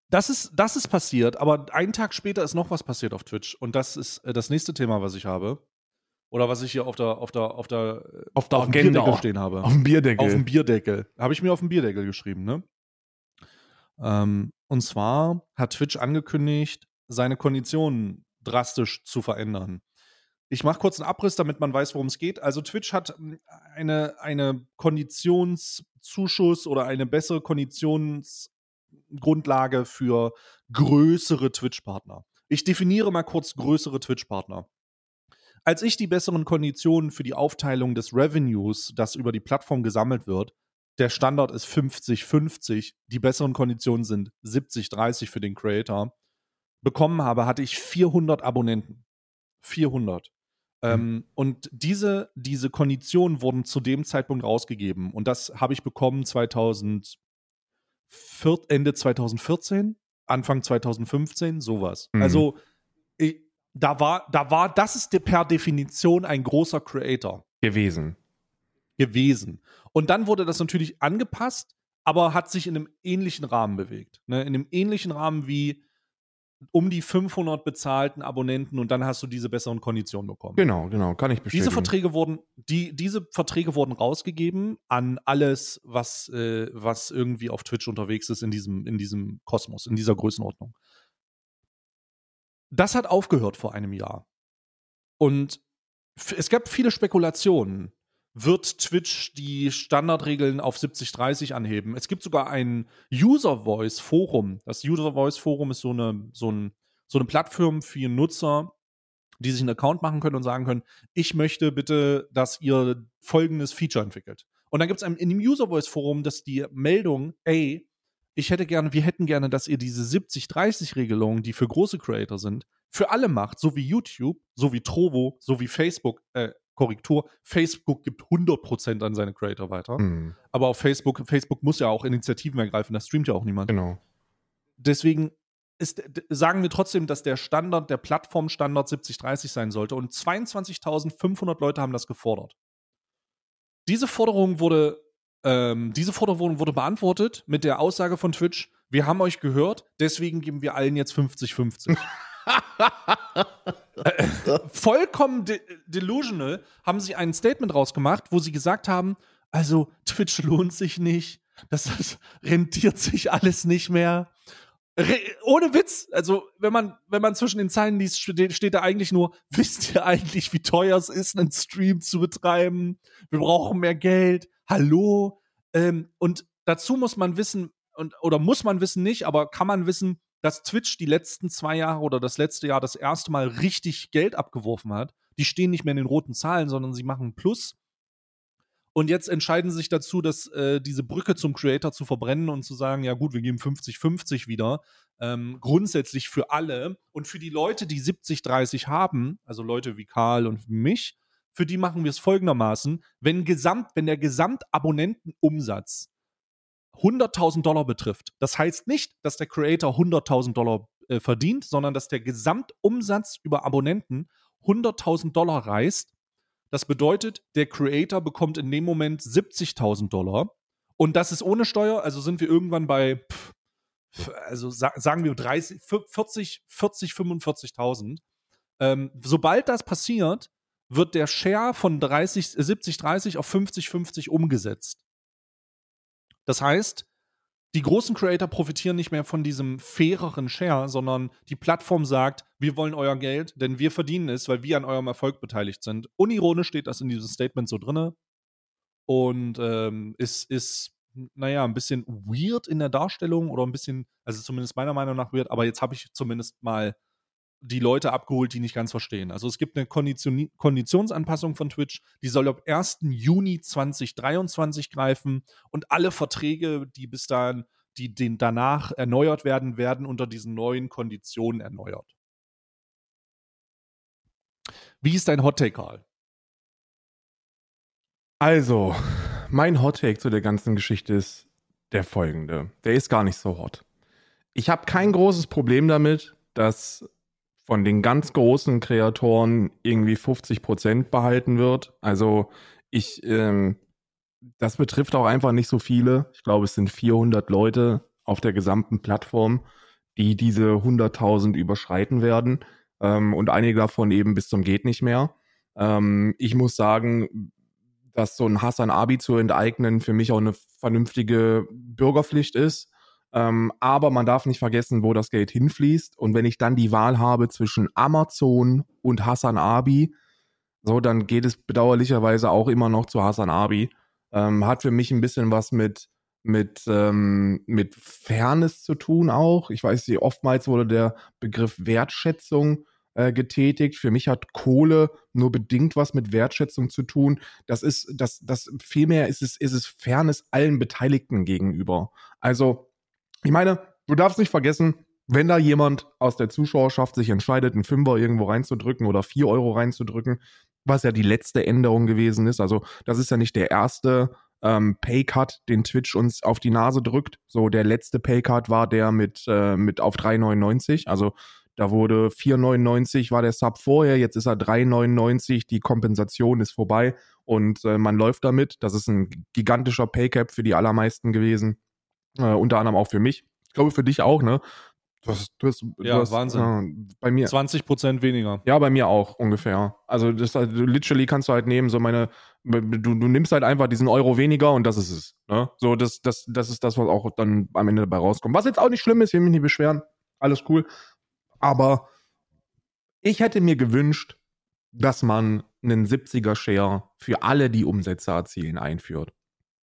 das ist, das ist passiert, aber einen Tag später ist noch was passiert auf Twitch. Und das ist äh, das nächste Thema, was ich habe. Oder was ich hier auf der, auf der, auf der, Auf der auf dem Agenda. Bierdeckel stehen habe. Auf dem Bierdeckel. Auf dem Bierdeckel. Habe ich mir auf dem Bierdeckel geschrieben, ne? Ähm, und zwar hat Twitch angekündigt, seine Konditionen drastisch zu verändern. Ich mache kurz einen Abriss, damit man weiß, worum es geht. Also Twitch hat hm, eine, eine Konditionszuschuss oder eine bessere Konditionsgrundlage für größere Twitch-Partner. Ich definiere mal kurz größere Twitch-Partner. Als ich die besseren Konditionen für die Aufteilung des Revenues, das über die Plattform gesammelt wird, der Standard ist 50-50, die besseren Konditionen sind 70-30 für den Creator, bekommen habe, hatte ich 400 Abonnenten. 400. Mhm. Ähm, und diese, diese Konditionen wurden zu dem Zeitpunkt rausgegeben. Und das habe ich bekommen 2004, Ende 2014, Anfang 2015, sowas. Mhm. Also ich, da war, da war, das ist per Definition ein großer Creator. Gewesen. Gewesen. Und dann wurde das natürlich angepasst, aber hat sich in einem ähnlichen Rahmen bewegt. Ne? In einem ähnlichen Rahmen wie um die 500 bezahlten Abonnenten und dann hast du diese besseren Konditionen bekommen. Genau, genau, kann ich bestätigen. Diese Verträge wurden, die, diese Verträge wurden rausgegeben an alles, was, äh, was irgendwie auf Twitch unterwegs ist in diesem, in diesem Kosmos, in dieser Größenordnung. Das hat aufgehört vor einem Jahr. Und es gab viele Spekulationen wird Twitch die Standardregeln auf 70-30 anheben. Es gibt sogar ein User Voice Forum. Das User Voice Forum ist so eine, so, ein, so eine Plattform für Nutzer, die sich einen Account machen können und sagen können, ich möchte bitte, dass ihr folgendes Feature entwickelt. Und dann gibt es in dem User Voice Forum dass die Meldung, ey, ich hätte gerne, wir hätten gerne, dass ihr diese 70-30-Regelungen, die für große Creator sind, für alle macht, so wie YouTube, so wie Trovo, so wie Facebook, äh, Korrektur, Facebook gibt 100% an seine Creator weiter. Mhm. Aber auf Facebook, Facebook muss ja auch Initiativen ergreifen, da streamt ja auch niemand. Genau. Deswegen ist, sagen wir trotzdem, dass der Standard, der Plattformstandard 70-30 sein sollte und 22.500 Leute haben das gefordert. Diese Forderung wurde, ähm, diese Forderung wurde beantwortet mit der Aussage von Twitch, wir haben euch gehört, deswegen geben wir allen jetzt 50-50. vollkommen de delusional haben sie ein Statement rausgemacht, wo sie gesagt haben, also Twitch lohnt sich nicht, das, das rentiert sich alles nicht mehr. Re ohne Witz, also wenn man, wenn man zwischen den Zeilen liest, steht, da eigentlich nur, wisst ihr eigentlich, wie teuer es ist, einen Stream zu betreiben? Wir brauchen mehr Geld. Hallo? Ähm, und dazu muss man wissen, und, oder muss man wissen nicht, aber kann man wissen, dass Twitch die letzten zwei Jahre oder das letzte Jahr das erste Mal richtig Geld abgeworfen hat. Die stehen nicht mehr in den roten Zahlen, sondern sie machen Plus. Und jetzt entscheiden sie sich dazu, dass äh, diese Brücke zum Creator zu verbrennen und zu sagen, ja gut, wir geben 50-50 wieder. Ähm, grundsätzlich für alle. Und für die Leute, die 70-30 haben, also Leute wie Karl und mich, für die machen wir es folgendermaßen, wenn, Gesamt, wenn der Gesamtabonnentenumsatz 100.000 Dollar betrifft. Das heißt nicht, dass der Creator 100.000 Dollar äh, verdient, sondern dass der Gesamtumsatz über Abonnenten 100.000 Dollar reißt. Das bedeutet, der Creator bekommt in dem Moment 70.000 Dollar. Und das ist ohne Steuer, also sind wir irgendwann bei, pff, also sa sagen wir 30, 40, 40, 45.000. Ähm, sobald das passiert, wird der Share von 30, 70, 30 auf 50, 50 umgesetzt. Das heißt, die großen Creator profitieren nicht mehr von diesem faireren Share, sondern die Plattform sagt, wir wollen euer Geld, denn wir verdienen es, weil wir an eurem Erfolg beteiligt sind. Unironisch steht das in diesem Statement so drinne und ähm, ist, ist, naja, ein bisschen weird in der Darstellung oder ein bisschen, also zumindest meiner Meinung nach weird, aber jetzt habe ich zumindest mal die Leute abgeholt, die nicht ganz verstehen. Also es gibt eine Kondition Konditionsanpassung von Twitch, die soll ab 1. Juni 2023 greifen und alle Verträge, die bis dahin, die den danach erneuert werden, werden unter diesen neuen Konditionen erneuert. Wie ist dein Hottake, Karl? Also, mein Hottake zu der ganzen Geschichte ist der folgende. Der ist gar nicht so hot. Ich habe kein großes Problem damit, dass von den ganz großen Kreatoren irgendwie 50 Prozent behalten wird. Also ich, ähm, das betrifft auch einfach nicht so viele. Ich glaube, es sind 400 Leute auf der gesamten Plattform, die diese 100.000 überschreiten werden. Ähm, und einige davon eben bis zum geht nicht mehr. Ähm, ich muss sagen, dass so ein Hassan Abi zu enteignen für mich auch eine vernünftige Bürgerpflicht ist. Ähm, aber man darf nicht vergessen, wo das Geld hinfließt. Und wenn ich dann die Wahl habe zwischen Amazon und Hassan Abi, so, dann geht es bedauerlicherweise auch immer noch zu Hasan Abi. Ähm, hat für mich ein bisschen was mit, mit, ähm, mit Fairness zu tun auch. Ich weiß nicht, oftmals wurde der Begriff Wertschätzung äh, getätigt. Für mich hat Kohle nur bedingt was mit Wertschätzung zu tun. Das ist, das, das vielmehr ist es, ist es Fairness allen Beteiligten gegenüber. Also, ich meine, du darfst nicht vergessen, wenn da jemand aus der Zuschauerschaft sich entscheidet, einen Fünfer irgendwo reinzudrücken oder vier Euro reinzudrücken, was ja die letzte Änderung gewesen ist. Also, das ist ja nicht der erste ähm, Paycut, den Twitch uns auf die Nase drückt. So, der letzte Paycut war der mit, äh, mit auf 3,99. Also, da wurde 4,99 war der Sub vorher, jetzt ist er 3,99. Die Kompensation ist vorbei und äh, man läuft damit. Das ist ein gigantischer Paycap für die allermeisten gewesen. Äh, unter anderem auch für mich. Ich glaube, für dich auch, ne? Du hast, du hast, ja, du hast, Wahnsinn. Äh, bei mir. 20 Prozent weniger. Ja, bei mir auch ungefähr. Also, das, also literally kannst du halt nehmen, so meine, du, du nimmst halt einfach diesen Euro weniger und das ist es. Ne? So, das, das, das ist das, was auch dann am Ende dabei rauskommt. Was jetzt auch nicht schlimm ist, will mich nicht beschweren. Alles cool. Aber ich hätte mir gewünscht, dass man einen 70er-Share für alle, die Umsätze erzielen, einführt.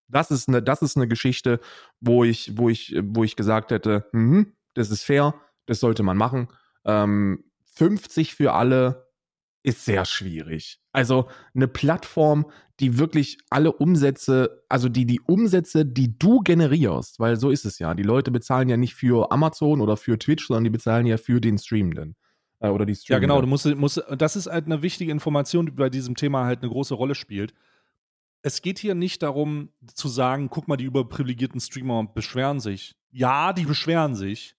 Das ist eine, das ist eine Geschichte, wo ich, wo ich, wo ich gesagt hätte, mh, das ist fair, das sollte man machen. Ähm, 50 für alle ist sehr schwierig. Also eine Plattform, die wirklich alle Umsätze, also die die Umsätze, die du generierst, weil so ist es ja. Die Leute bezahlen ja nicht für Amazon oder für Twitch, sondern die bezahlen ja für den Streamenden. Äh, oder die. Ja, genau. Du musst, musst, das ist halt eine wichtige Information, die bei diesem Thema halt eine große Rolle spielt. Es geht hier nicht darum zu sagen, guck mal, die überprivilegierten Streamer beschweren sich. Ja, die beschweren sich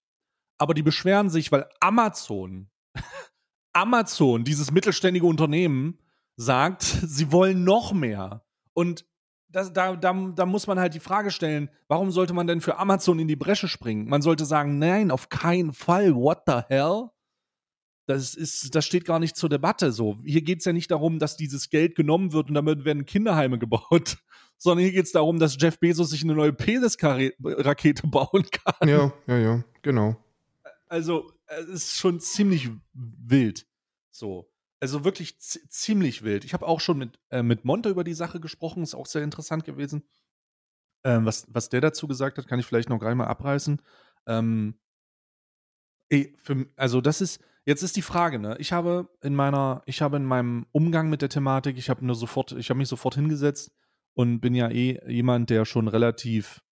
aber die beschweren sich, weil Amazon, Amazon, dieses mittelständige Unternehmen, sagt, sie wollen noch mehr. Und das, da, da, da muss man halt die Frage stellen, warum sollte man denn für Amazon in die Bresche springen? Man sollte sagen, nein, auf keinen Fall, what the hell? Das, ist, das steht gar nicht zur Debatte so. Hier geht es ja nicht darum, dass dieses Geld genommen wird und damit werden Kinderheime gebaut, sondern hier geht es darum, dass Jeff Bezos sich eine neue Penis-Rakete bauen kann. Ja, ja, ja, genau. Also, es ist schon ziemlich wild. So. Also wirklich ziemlich wild. Ich habe auch schon mit, äh, mit Monte über die Sache gesprochen, ist auch sehr interessant gewesen. Ähm, was, was der dazu gesagt hat, kann ich vielleicht noch gleich mal abreißen. Ähm, für, also das ist, jetzt ist die Frage, ne? Ich habe in meiner, ich habe in meinem Umgang mit der Thematik, ich habe nur sofort, ich habe mich sofort hingesetzt und bin ja eh jemand, der schon relativ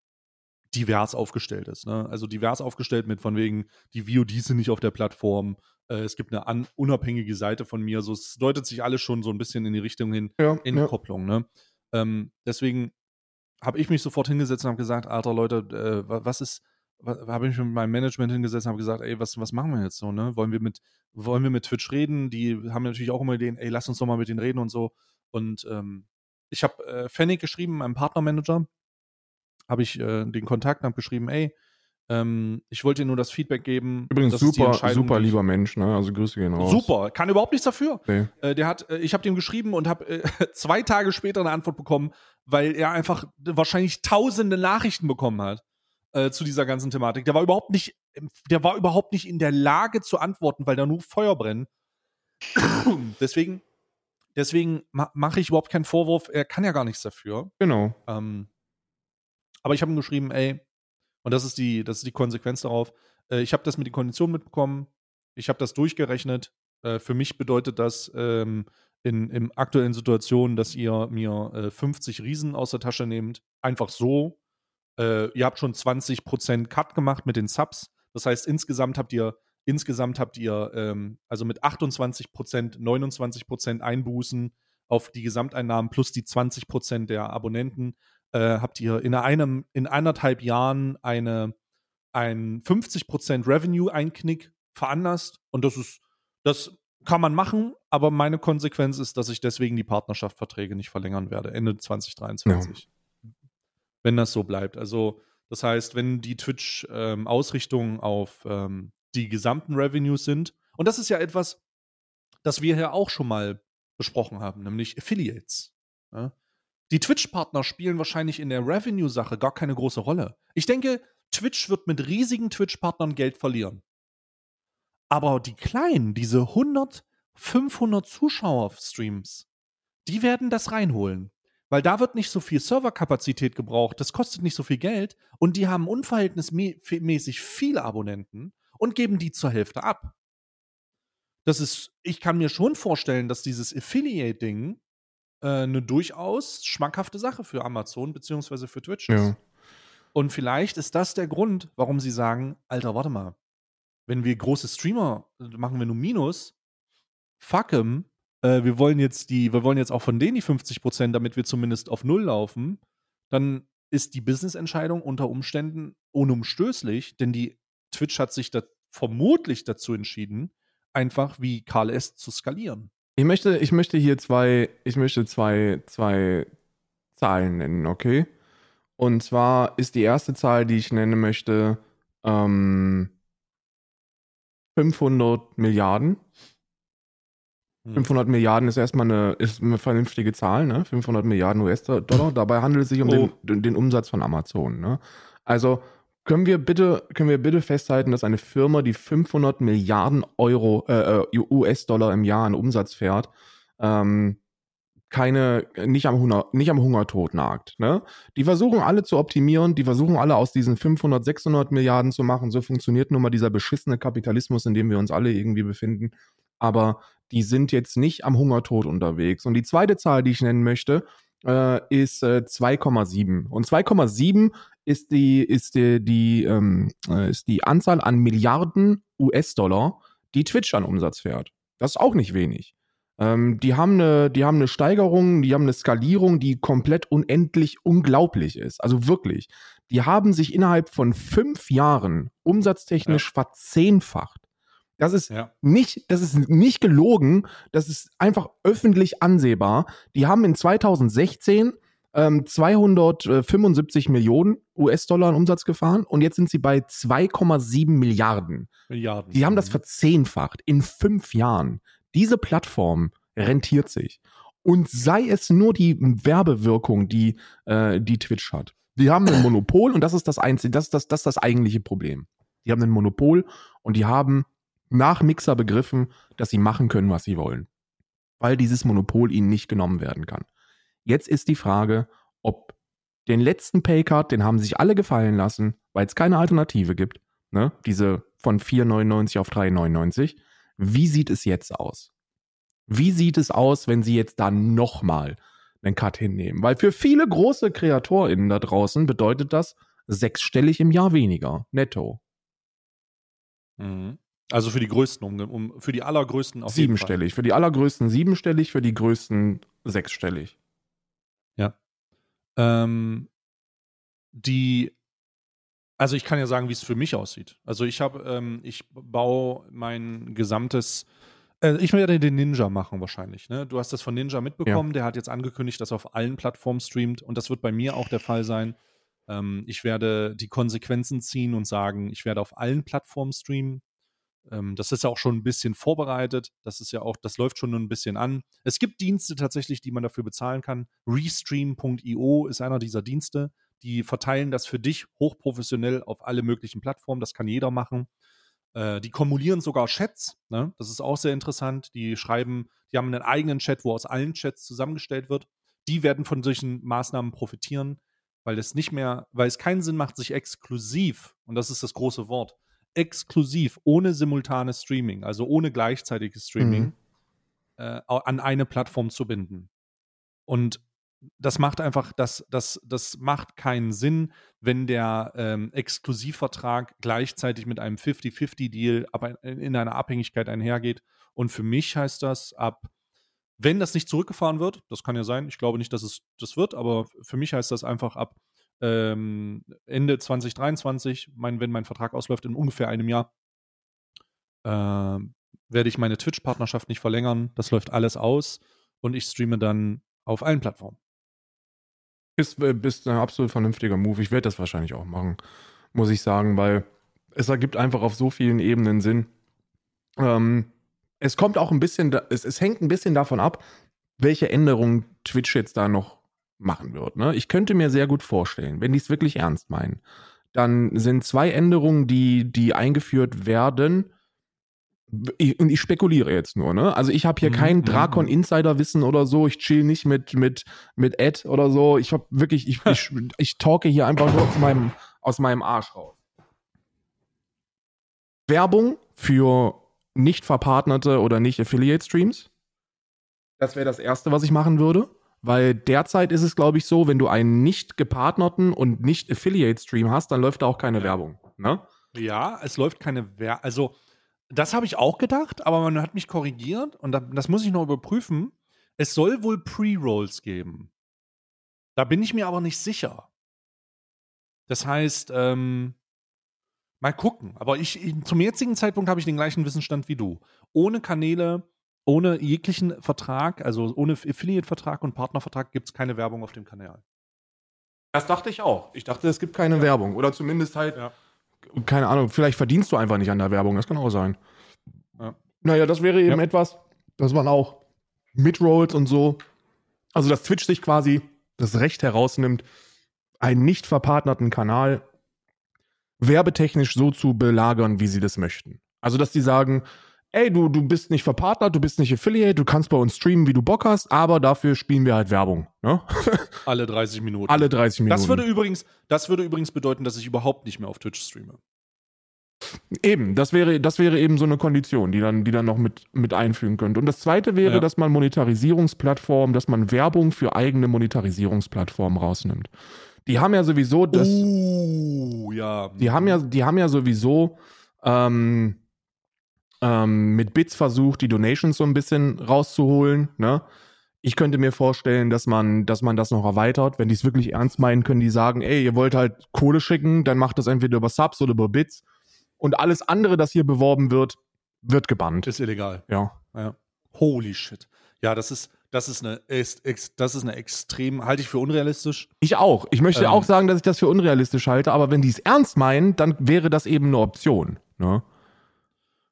divers aufgestellt ist. Ne? Also divers aufgestellt mit von wegen, die VODs sind nicht auf der Plattform, äh, es gibt eine an, unabhängige Seite von mir. So, es deutet sich alles schon so ein bisschen in die Richtung hin, ja, in ja. Kopplung. Ne? Ähm, deswegen habe ich mich sofort hingesetzt und habe gesagt, Alter Leute, äh, was ist, habe ich mich mit meinem Management hingesetzt und habe gesagt, ey, was, was machen wir jetzt so, ne? Wollen wir mit, wollen wir mit Twitch reden? Die haben natürlich auch immer Ideen, ey, lass uns doch mal mit denen reden und so. Und ähm, ich habe äh, Fennec geschrieben, meinem Partnermanager, habe ich äh, den Kontakt und habe geschrieben, ey, ähm, ich wollte dir nur das Feedback geben. Übrigens super, super lieber Mensch, ne? Also Grüße gehen raus. Super, kann überhaupt nichts dafür. Nee. Äh, der hat, äh, ich habe dem geschrieben und habe äh, zwei Tage später eine Antwort bekommen, weil er einfach wahrscheinlich tausende Nachrichten bekommen hat äh, zu dieser ganzen Thematik. Der war überhaupt nicht, der war überhaupt nicht in der Lage zu antworten, weil da nur Feuer brennt. deswegen, deswegen ma mache ich überhaupt keinen Vorwurf. Er kann ja gar nichts dafür. Genau. Ähm, aber ich habe ihm geschrieben, ey, und das ist die, das ist die Konsequenz darauf, äh, ich habe das mit den Konditionen mitbekommen, ich habe das durchgerechnet. Äh, für mich bedeutet das ähm, in, in aktuellen Situationen, dass ihr mir äh, 50 Riesen aus der Tasche nehmt. Einfach so. Äh, ihr habt schon 20% Cut gemacht mit den Subs. Das heißt, insgesamt habt ihr, insgesamt habt ihr ähm, also mit 28%, 29% Einbußen auf die Gesamteinnahmen plus die 20% der Abonnenten äh, habt ihr in einem, in anderthalb Jahren eine, ein 50% Revenue-Einknick veranlasst. Und das ist, das kann man machen, aber meine Konsequenz ist, dass ich deswegen die Partnerschaftsverträge nicht verlängern werde, Ende 2023. Ja. Wenn das so bleibt. Also, das heißt, wenn die Twitch-Ausrichtungen ähm, auf ähm, die gesamten Revenues sind, und das ist ja etwas, das wir hier auch schon mal besprochen haben, nämlich Affiliates. Ja? Die Twitch-Partner spielen wahrscheinlich in der Revenue-Sache gar keine große Rolle. Ich denke, Twitch wird mit riesigen Twitch-Partnern Geld verlieren. Aber die kleinen, diese 100, 500 Zuschauer-Streams, die werden das reinholen. Weil da wird nicht so viel Serverkapazität gebraucht, das kostet nicht so viel Geld und die haben unverhältnismäßig viele Abonnenten und geben die zur Hälfte ab. Das ist, ich kann mir schon vorstellen, dass dieses Affiliate-Ding äh, eine durchaus schmackhafte Sache für Amazon bzw. für Twitch ist. Ja. Und vielleicht ist das der Grund, warum sie sagen, Alter, warte mal, wenn wir große Streamer machen wir nur Minus, fuck em, äh, wir wollen jetzt die, wir wollen jetzt auch von denen die 50 Prozent, damit wir zumindest auf Null laufen, dann ist die Business-Entscheidung unter Umständen unumstößlich, denn die Twitch hat sich da vermutlich dazu entschieden, einfach wie Karl S. zu skalieren. Ich möchte, ich möchte hier zwei, ich möchte zwei, zwei Zahlen nennen, okay? Und zwar ist die erste Zahl, die ich nennen möchte, ähm, 500 Milliarden. 500 hm. Milliarden ist erstmal eine, ist eine vernünftige Zahl, ne? 500 Milliarden US-Dollar. Dabei handelt es sich um oh. den, den, Umsatz von Amazon, ne? Also können wir bitte, können wir bitte festhalten, dass eine Firma, die 500 Milliarden Euro, äh, äh US-Dollar im Jahr an Umsatz fährt, ähm, keine, nicht am, Hunger, nicht am Hungertod nagt. Ne? Die versuchen alle zu optimieren, die versuchen alle aus diesen 500, 600 Milliarden zu machen. So funktioniert nun mal dieser beschissene Kapitalismus, in dem wir uns alle irgendwie befinden. Aber die sind jetzt nicht am Hungertod unterwegs. Und die zweite Zahl, die ich nennen möchte, äh, ist äh, 2,7. Und 2,7 ist die, ist die, die, ähm, äh, ist die Anzahl an Milliarden US-Dollar, die Twitch an Umsatz fährt. Das ist auch nicht wenig. Ähm, die, haben eine, die haben eine Steigerung, die haben eine Skalierung, die komplett unendlich unglaublich ist. Also wirklich. Die haben sich innerhalb von fünf Jahren umsatztechnisch ja. verzehnfacht. Das ist ja. nicht, das ist nicht gelogen, das ist einfach öffentlich ansehbar. Die haben in 2016 ähm, 275 Millionen US-Dollar an Umsatz gefahren und jetzt sind sie bei 2,7 Milliarden. Milliarden. Die haben das mhm. verzehnfacht in fünf Jahren. Diese Plattform rentiert sich. Und sei es nur die Werbewirkung, die, äh, die Twitch hat. Die haben ein Monopol und das ist das einzige, das ist das, das ist das eigentliche Problem. Die haben ein Monopol und die haben nach Mixer begriffen, dass sie machen können, was sie wollen. Weil dieses Monopol ihnen nicht genommen werden kann. Jetzt ist die Frage, ob den letzten Paycard, den haben sich alle gefallen lassen, weil es keine Alternative gibt. Ne? Diese von 4,99 auf 3,99. Wie sieht es jetzt aus? Wie sieht es aus, wenn sie jetzt da nochmal einen Cut hinnehmen? Weil für viele große KreatorInnen da draußen bedeutet das sechsstellig im Jahr weniger, netto. Mhm. Also für die größten, um, um für die allergrößten auf Siebenstellig. Für die allergrößten siebenstellig, für die größten sechsstellig. Ja. Ähm, die, also ich kann ja sagen, wie es für mich aussieht. Also ich habe, ähm, ich baue mein gesamtes, äh, ich werde den Ninja machen wahrscheinlich. Ne? Du hast das von Ninja mitbekommen, ja. der hat jetzt angekündigt, dass er auf allen Plattformen streamt und das wird bei mir auch der Fall sein. Ähm, ich werde die Konsequenzen ziehen und sagen, ich werde auf allen Plattformen streamen. Ähm, das ist ja auch schon ein bisschen vorbereitet. Das ist ja auch, das läuft schon ein bisschen an. Es gibt Dienste tatsächlich, die man dafür bezahlen kann. Restream.io ist einer dieser Dienste. Die verteilen das für dich hochprofessionell auf alle möglichen Plattformen. Das kann jeder machen. Äh, die kumulieren sogar Chats. Ne? Das ist auch sehr interessant. Die schreiben, die haben einen eigenen Chat, wo aus allen Chats zusammengestellt wird. Die werden von solchen Maßnahmen profitieren, weil es nicht mehr, weil es keinen Sinn macht, sich exklusiv, und das ist das große Wort, exklusiv, ohne simultanes Streaming, also ohne gleichzeitiges Streaming, mhm. äh, an eine Plattform zu binden. Und das macht einfach, das, das, das macht keinen Sinn, wenn der ähm, Exklusivvertrag gleichzeitig mit einem 50-50-Deal aber in einer Abhängigkeit einhergeht. Und für mich heißt das ab, wenn das nicht zurückgefahren wird, das kann ja sein, ich glaube nicht, dass es das wird, aber für mich heißt das einfach ab ähm, Ende 2023, mein, wenn mein Vertrag ausläuft, in ungefähr einem Jahr, äh, werde ich meine Twitch-Partnerschaft nicht verlängern. Das läuft alles aus und ich streame dann auf allen Plattformen. Ist, äh, bist ein absolut vernünftiger Move. Ich werde das wahrscheinlich auch machen, muss ich sagen, weil es ergibt einfach auf so vielen Ebenen Sinn. Ähm, es kommt auch ein bisschen, es, es hängt ein bisschen davon ab, welche Änderungen Twitch jetzt da noch machen wird. Ne? Ich könnte mir sehr gut vorstellen, wenn die es wirklich ernst meinen, dann sind zwei Änderungen, die, die eingeführt werden, ich, und ich spekuliere jetzt nur, ne? Also ich habe hier Mhm, kein mhm, Drakon mhm. Insider Wissen oder so. Ich chill nicht mit mit mit Ed oder so. Ich habe wirklich ich, ich ich talke hier einfach nur aus meinem aus meinem Arsch raus. Werbung für nicht verpartnerte oder nicht Affiliate Streams. Das wäre das erste, was ich machen würde, weil derzeit ist es glaube ich so, wenn du einen nicht gepartnerten und nicht Affiliate Stream hast, dann läuft da auch keine Ja. Werbung, ne? Ja, es läuft keine Werbung. Also, das habe ich auch gedacht, aber man hat mich korrigiert und da, das muss ich noch überprüfen. Es soll wohl Pre-Rolls geben. Da bin ich mir aber nicht sicher. Das heißt, ähm, mal gucken. Aber ich- zum jetzigen Zeitpunkt habe ich den gleichen Wissensstand wie du. Ohne Kanäle, ohne jeglichen Vertrag, also ohne Affiliate-Vertrag und Partnervertrag gibt es keine Werbung auf dem Kanal. Das dachte ich auch. Ich dachte, es gibt keine Werbung. Oder zumindest halt, Ja. keine Ahnung, vielleicht verdienst du einfach nicht an der Werbung. Das kann auch sein. Ja. Naja, das wäre eben Ja. etwas, das man auch mitrollt und so. Also, dass Twitch sich quasi das Recht herausnimmt, einen nicht verpartnerten Kanal werbetechnisch so zu belagern, wie sie das möchten. Also, dass die sagen, ey, du, du bist nicht verpartnert, du bist nicht Affiliate, du kannst bei uns streamen, wie du Bock hast, aber dafür spielen wir halt Werbung. Ne? Alle 30 Minuten. Alle 30 Minuten. Das würde übrigens, das würde übrigens bedeuten, dass ich überhaupt nicht mehr auf Twitch streame. Eben, das wäre, das wäre eben so eine Kondition, die dann, die dann noch mit, mit einfügen könnte. Und das zweite wäre, Ja. dass man Monetarisierungsplattformen, dass man Werbung für eigene Monetarisierungsplattformen rausnimmt. Die haben ja sowieso das, Oh, ja. die haben ja, die haben ja sowieso ähm, ähm, mit Bits versucht, die Donations so ein bisschen rauszuholen. Ne? Ich könnte mir vorstellen, dass man, dass man das noch erweitert. Wenn die es wirklich ernst meinen, können die sagen, ey, ihr wollt halt Kohle schicken, dann macht das entweder über Subs oder über Bits. Und alles andere, das hier beworben wird, wird gebannt. Ist illegal. Ja. Ja. Holy shit. Ja, das ist, das ist eine, ist, ex, das ist eine extrem, halte ich für unrealistisch. Ich auch. Ich möchte Ähm. auch sagen, dass ich das für unrealistisch halte, aber wenn die es ernst meinen, dann wäre das eben eine Option. Ne?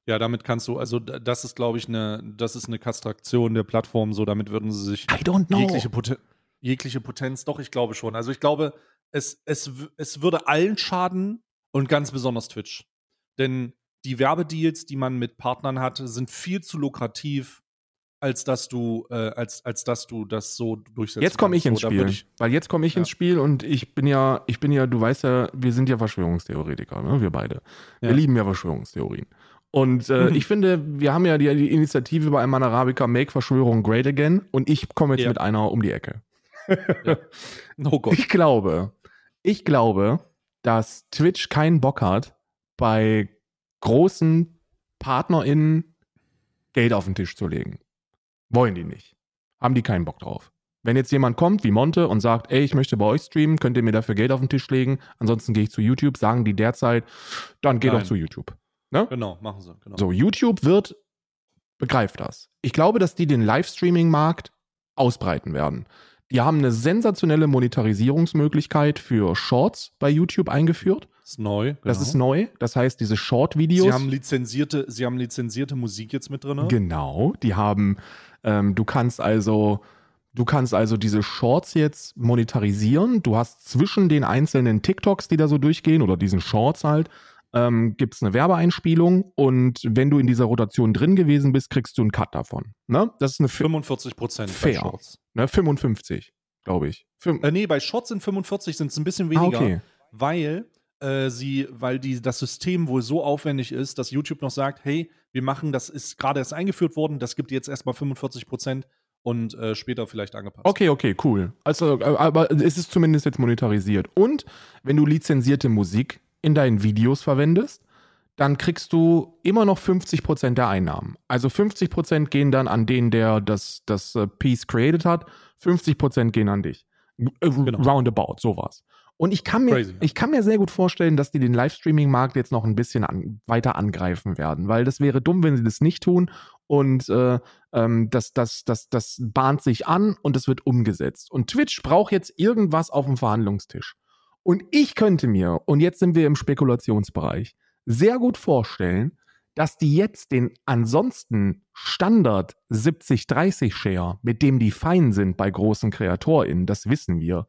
Ja, damit kannst du, also das ist, glaube ich, eine, das ist eine Kastraktion der Plattform, so damit würden sie sich jegliche, Poten jegliche Potenz, doch, ich glaube schon. Also ich glaube, es, es, es würde allen schaden und ganz besonders Twitch. Denn die Werbedeals, die man mit Partnern hat, sind viel zu lukrativ, als dass du, äh, als, als dass du das so durchsetzen Jetzt komme ich kannst. ins So, da Spiel. ich- weil jetzt komme ich Ja. ins Spiel und ich bin ja, ich bin ja, du weißt ja, wir sind ja Verschwörungstheoretiker, ne? wir beide. Wir Ja. lieben ja Verschwörungstheorien. Und äh, Mhm. ich finde, wir haben ja die, die Initiative bei Ayman Arabica Make Verschwörung Great Again und ich komme jetzt Ja. mit einer um die Ecke. Oh Gott. Ich glaube, ich glaube, dass Twitch keinen Bock hat, bei großen PartnerInnen Geld auf den Tisch zu legen. Wollen die nicht. Haben die keinen Bock drauf. Wenn jetzt jemand kommt wie Monte und sagt, ey, ich möchte bei euch streamen, könnt ihr mir dafür Geld auf den Tisch legen, ansonsten gehe ich zu YouTube, sagen die derzeit, dann geh Nein. doch zu YouTube. Genau, machen sie. Genau. So, YouTube wird, begreift das. Ich glaube, dass die den Livestreaming-Markt ausbreiten werden. Die haben eine sensationelle Monetarisierungsmöglichkeit für Shorts bei YouTube eingeführt. ist neu. Genau. Das ist neu. Das heißt, diese Short-Videos. Sie haben lizenzierte, sie haben lizenzierte Musik jetzt mit drin. Genau, die haben, ähm, du kannst also, du kannst also diese Shorts jetzt monetarisieren. Du hast zwischen den einzelnen TikToks, die da so durchgehen, oder diesen Shorts halt, ähm, gibt es eine Werbeeinspielung und wenn du in dieser Rotation drin gewesen bist, kriegst du einen Cut davon. Ne? Das ist eine Fi- 45 Prozent Fair. Shorts. ne, 55, glaube ich. Äh, nee, bei Shorts sind 45, sind es ein bisschen ah, weniger, okay. weil äh, sie, weil die, das System wohl so aufwendig ist, dass YouTube noch sagt, hey, wir machen, das ist gerade erst eingeführt worden, das gibt jetzt erstmal 45 Prozent und äh, später vielleicht angepasst. Okay, okay, cool. Also, äh, aber es ist zumindest jetzt monetarisiert. Und wenn du lizenzierte Musik in deinen Videos verwendest, dann kriegst du immer noch 50% der Einnahmen. Also 50% gehen dann an den, der das, das äh, Piece created hat, 50% gehen an dich. Äh, Roundabout, sowas. Und ich kann, mir, Crazy, ich kann mir sehr gut vorstellen, dass die den Livestreaming-Markt jetzt noch ein bisschen an, weiter angreifen werden, weil das wäre dumm, wenn sie das nicht tun. Und äh, ähm, das, das, das, das bahnt sich an und es wird umgesetzt. Und Twitch braucht jetzt irgendwas auf dem Verhandlungstisch. Und ich könnte mir, und jetzt sind wir im Spekulationsbereich, sehr gut vorstellen, dass die jetzt den ansonsten Standard 70-30-Share, mit dem die fein sind bei großen KreatorInnen, das wissen wir,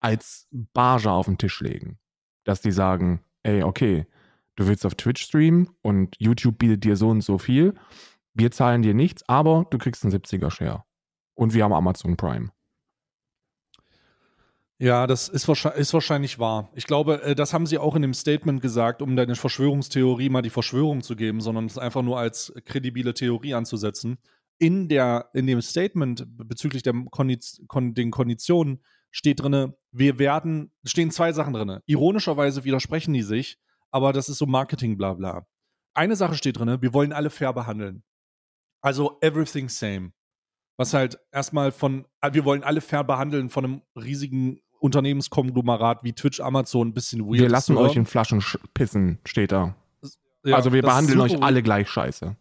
als Barge auf den Tisch legen. Dass die sagen, ey, okay, du willst auf Twitch streamen und YouTube bietet dir so und so viel. Wir zahlen dir nichts, aber du kriegst einen 70er-Share. Und wir haben Amazon Prime. Ja, das ist wahrscheinlich, ist wahrscheinlich wahr. Ich glaube, äh, das haben sie auch in dem Statement gesagt, um deine Verschwörungstheorie mal die Verschwörung zu geben, sondern es einfach nur als kredibile Theorie anzusetzen. In, der, in dem Statement bezüglich der Kondiz Kon den Konditionen steht drin, wir werden, stehen zwei Sachen drin. Ironischerweise widersprechen die sich, aber das ist so Marketing, bla bla. Eine Sache steht drin, wir wollen alle fair behandeln. Also everything same. Was halt erstmal von, ah, wir wollen alle fair behandeln von einem riesigen Unternehmenskonglomerat wie Twitch, Amazon ein bisschen weird. Wir lassen euch in Flaschen pissen, steht da. Ja, also wir behandeln euch alle gleich scheiße.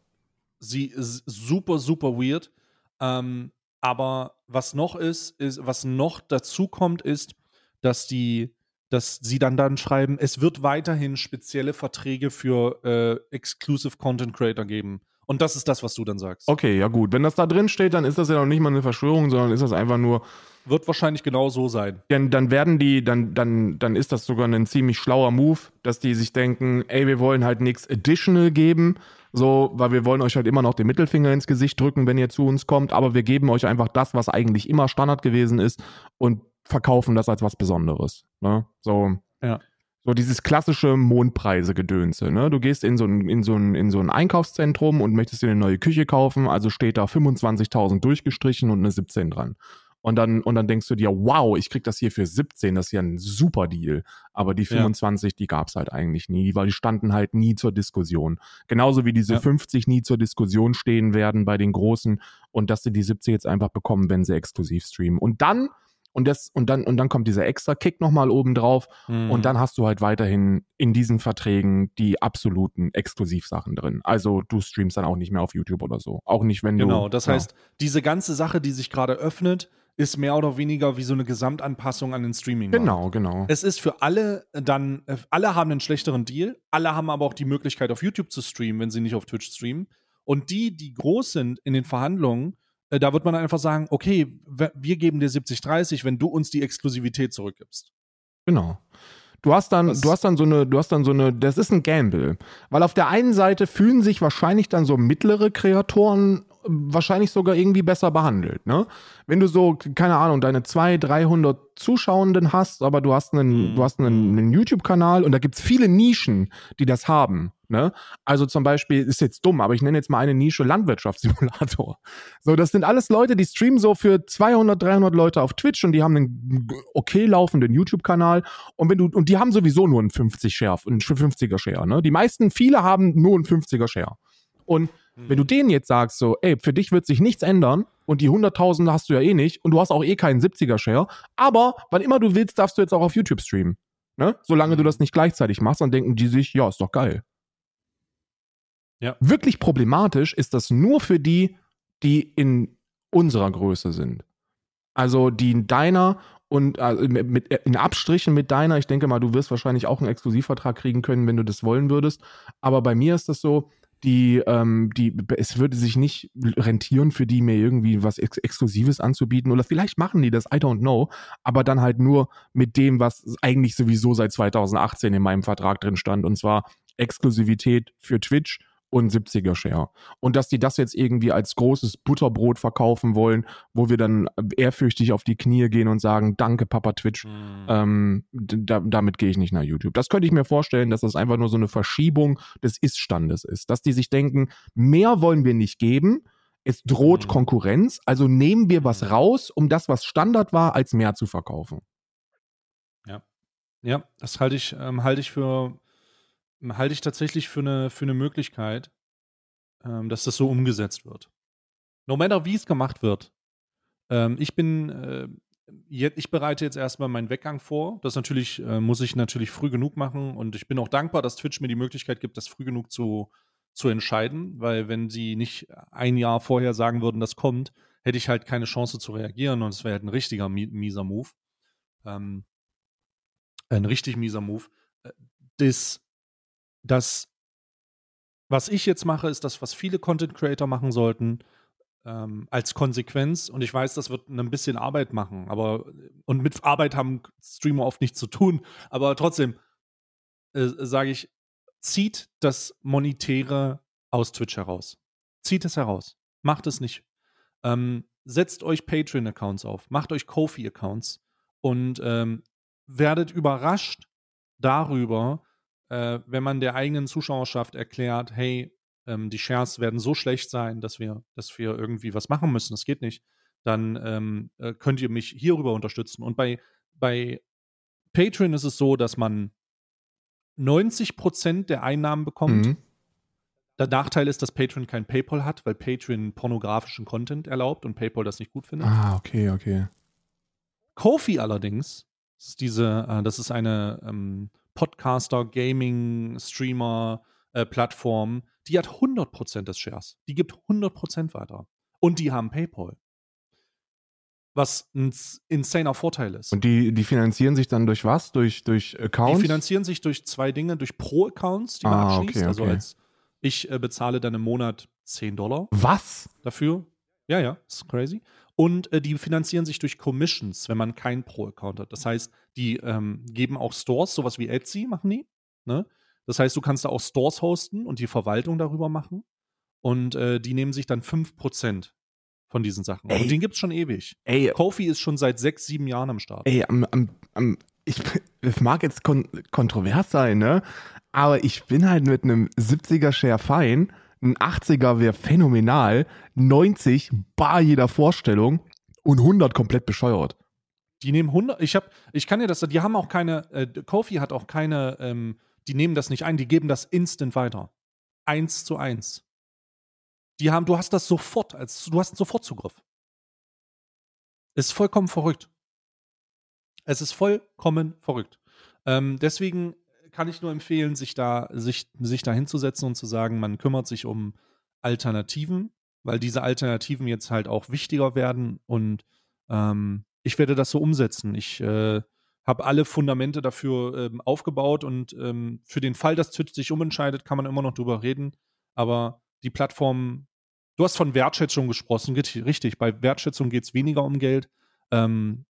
Sie ist super, super weird. Ähm, aber was noch ist, ist, was noch dazu kommt, ist, dass die, dass sie dann dann schreiben, es wird weiterhin spezielle Verträge für äh, Exclusive Content Creator geben. Und das ist das, was du dann sagst. Okay, ja gut. Wenn das da drin steht, dann ist das ja noch nicht mal eine Verschwörung, sondern ist das einfach nur. Wird wahrscheinlich genau so sein. Denn dann werden die, dann, dann, dann ist das sogar ein ziemlich schlauer Move, dass die sich denken, ey, wir wollen halt nichts additional geben, so, weil wir wollen euch halt immer noch den Mittelfinger ins Gesicht drücken, wenn ihr zu uns kommt, aber wir geben euch einfach das, was eigentlich immer Standard gewesen ist und verkaufen das als was Besonderes. Ne? So. Ja. So dieses klassische Mondpreise-Gedönse. Ne? Du gehst in so, ein, in, so ein, in so ein Einkaufszentrum und möchtest dir eine neue Küche kaufen, also steht da 25.000 durchgestrichen und eine 17 dran. Und dann, und dann denkst du dir, wow, ich krieg das hier für 17, das ist ja ein super Deal. Aber die 25, ja. die gab's halt eigentlich nie, weil die standen halt nie zur Diskussion. Genauso wie diese ja. 50 nie zur Diskussion stehen werden bei den Großen und dass sie die 70 jetzt einfach bekommen, wenn sie exklusiv streamen. Und dann und das und dann und dann kommt dieser extra Kick nochmal oben drauf mhm. und dann hast du halt weiterhin in diesen Verträgen die absoluten Exklusivsachen drin. Also du streamst dann auch nicht mehr auf YouTube oder so, auch nicht wenn du Genau, das ja. heißt, diese ganze Sache, die sich gerade öffnet, ist mehr oder weniger wie so eine Gesamtanpassung an den Streaming. -Markt. Genau, genau. Es ist für alle dann, alle haben einen schlechteren Deal, alle haben aber auch die Möglichkeit auf YouTube zu streamen, wenn sie nicht auf Twitch streamen. Und die, die groß sind in den Verhandlungen, da wird man einfach sagen, okay, wir geben dir 70-30, wenn du uns die Exklusivität zurückgibst. Genau. Du hast dann, du hast dann so eine, du hast dann so eine, das ist ein Gamble. Weil auf der einen Seite fühlen sich wahrscheinlich dann so mittlere Kreatoren wahrscheinlich sogar irgendwie besser behandelt. Ne? Wenn du so, keine Ahnung, deine 200, 300 Zuschauenden hast, aber du hast einen, mhm. du hast einen, einen YouTube-Kanal und da gibt es viele Nischen, die das haben. Ne? Also zum Beispiel, ist jetzt dumm, aber ich nenne jetzt mal eine Nische Landwirtschaftssimulator. So, das sind alles Leute, die streamen so für 200, 300 Leute auf Twitch und die haben einen okay laufenden YouTube-Kanal und wenn du, und die haben sowieso nur einen 50 Share, einen 50er Share, ne? Die meisten, viele haben nur einen 50er Share. Und wenn du denen jetzt sagst, so, ey, für dich wird sich nichts ändern und die 100.000 hast du ja eh nicht und du hast auch eh keinen 70er-Share, aber wann immer du willst, darfst du jetzt auch auf YouTube streamen. Ne? Solange du das nicht gleichzeitig machst, dann denken die sich, ja, ist doch geil. Ja. Wirklich problematisch ist das nur für die, die in unserer Größe sind. Also die in deiner und also mit, in Abstrichen mit deiner, ich denke mal, du wirst wahrscheinlich auch einen Exklusivvertrag kriegen können, wenn du das wollen würdest. Aber bei mir ist das so, die, ähm, die, es würde sich nicht rentieren für die, mir irgendwie was Ex Exklusives anzubieten. Oder vielleicht machen die das, I don't know. Aber dann halt nur mit dem, was eigentlich sowieso seit 2018 in meinem Vertrag drin stand. Und zwar Exklusivität für Twitch und 70er Share. Und dass die das jetzt irgendwie als großes Butterbrot verkaufen wollen, wo wir dann ehrfürchtig auf die Knie gehen und sagen, danke Papa Twitch, mhm. ähm, da, damit gehe ich nicht nach YouTube. Das könnte ich mir vorstellen, dass das einfach nur so eine Verschiebung des Ist-Standes ist. Dass die sich denken, mehr wollen wir nicht geben, es droht mhm. Konkurrenz, also nehmen wir was mhm. raus, um das, was Standard war, als mehr zu verkaufen. Ja. Ja, das halte ich, ähm, halte ich für halte ich tatsächlich für eine, für eine Möglichkeit, ähm, dass das so umgesetzt wird. No matter wie es gemacht wird. Ähm, ich bin, äh, ich bereite jetzt erstmal meinen Weggang vor. Das natürlich, äh, muss ich natürlich früh genug machen und ich bin auch dankbar, dass Twitch mir die Möglichkeit gibt, das früh genug zu, zu entscheiden, weil wenn sie nicht ein Jahr vorher sagen würden, das kommt, hätte ich halt keine Chance zu reagieren und es wäre halt ein richtiger mieser Move. Ähm, ein richtig mieser Move. Äh, das das, was ich jetzt mache, ist das, was viele Content Creator machen sollten, ähm, als Konsequenz. Und ich weiß, das wird ein bisschen Arbeit machen, aber und mit Arbeit haben Streamer oft nichts zu tun. Aber trotzdem äh, sage ich, zieht das Monetäre aus Twitch heraus. Zieht es heraus. Macht es nicht. Ähm, setzt euch Patreon-Accounts auf, macht euch Kofi-Accounts und ähm, werdet überrascht darüber, äh, wenn man der eigenen Zuschauerschaft erklärt, hey, ähm, die Shares werden so schlecht sein, dass wir, dass wir irgendwie was machen müssen, das geht nicht, dann ähm, äh, könnt ihr mich hierüber unterstützen. Und bei, bei Patreon ist es so, dass man 90% der Einnahmen bekommt. Mhm. Der Nachteil ist, dass Patreon kein PayPal hat, weil Patreon pornografischen Content erlaubt und PayPal das nicht gut findet. Ah, okay, okay. Kofi allerdings, das ist diese, äh, das ist eine ähm, Podcaster, Gaming, Streamer, äh, Plattform, die hat 100% des Shares. Die gibt 100% weiter. Und die haben PayPal. Was ein insaner Vorteil ist. Und die, die finanzieren sich dann durch was? Durch, durch Accounts? Die finanzieren sich durch zwei Dinge, durch Pro-Accounts, die man Ah, abschließt. okay, Also okay. als ich äh, bezahle dann im Monat 10 Dollar Was? dafür. Ja, ja, ist crazy. Und äh, die finanzieren sich durch Commissions, wenn man keinen Pro-Account hat. Das heißt, die ähm, geben auch Stores, sowas wie Etsy machen die. Ne? Das heißt, du kannst da auch Stores hosten und die Verwaltung darüber machen. Und äh, die nehmen sich dann 5% von diesen Sachen. Ey. Und den gibt es schon ewig. Ey, Kofi ist schon seit sechs, sieben Jahren am Start. ey, am, am, am, ich, es mag jetzt kon kontrovers sein, ne? Aber ich bin halt mit einem 70er Share fein, ein 80er wäre phänomenal, 90 bar jeder Vorstellung und 100 komplett bescheuert. Die nehmen 100, ich, hab, ich kann dir das, die haben auch keine, äh, Kofi hat auch keine, ähm, die nehmen das nicht ein, die geben das instant weiter. Eins zu eins. Die haben, du hast das sofort, als du hast sofort Zugriff. Ist vollkommen verrückt. Es ist vollkommen verrückt. Ähm, deswegen kann ich nur empfehlen, sich da, sich, sich da hinzusetzen und zu sagen, man kümmert sich um Alternativen, weil diese Alternativen jetzt halt auch wichtiger werden und ähm, ich werde das so umsetzen. Ich äh, habe alle Fundamente dafür ähm, aufgebaut und ähm, für den Fall, dass Twitch sich umentscheidet, kann man immer noch drüber reden. Aber die Plattform, du hast von Wertschätzung gesprochen, richtig. Bei Wertschätzung geht es weniger um Geld. Ähm,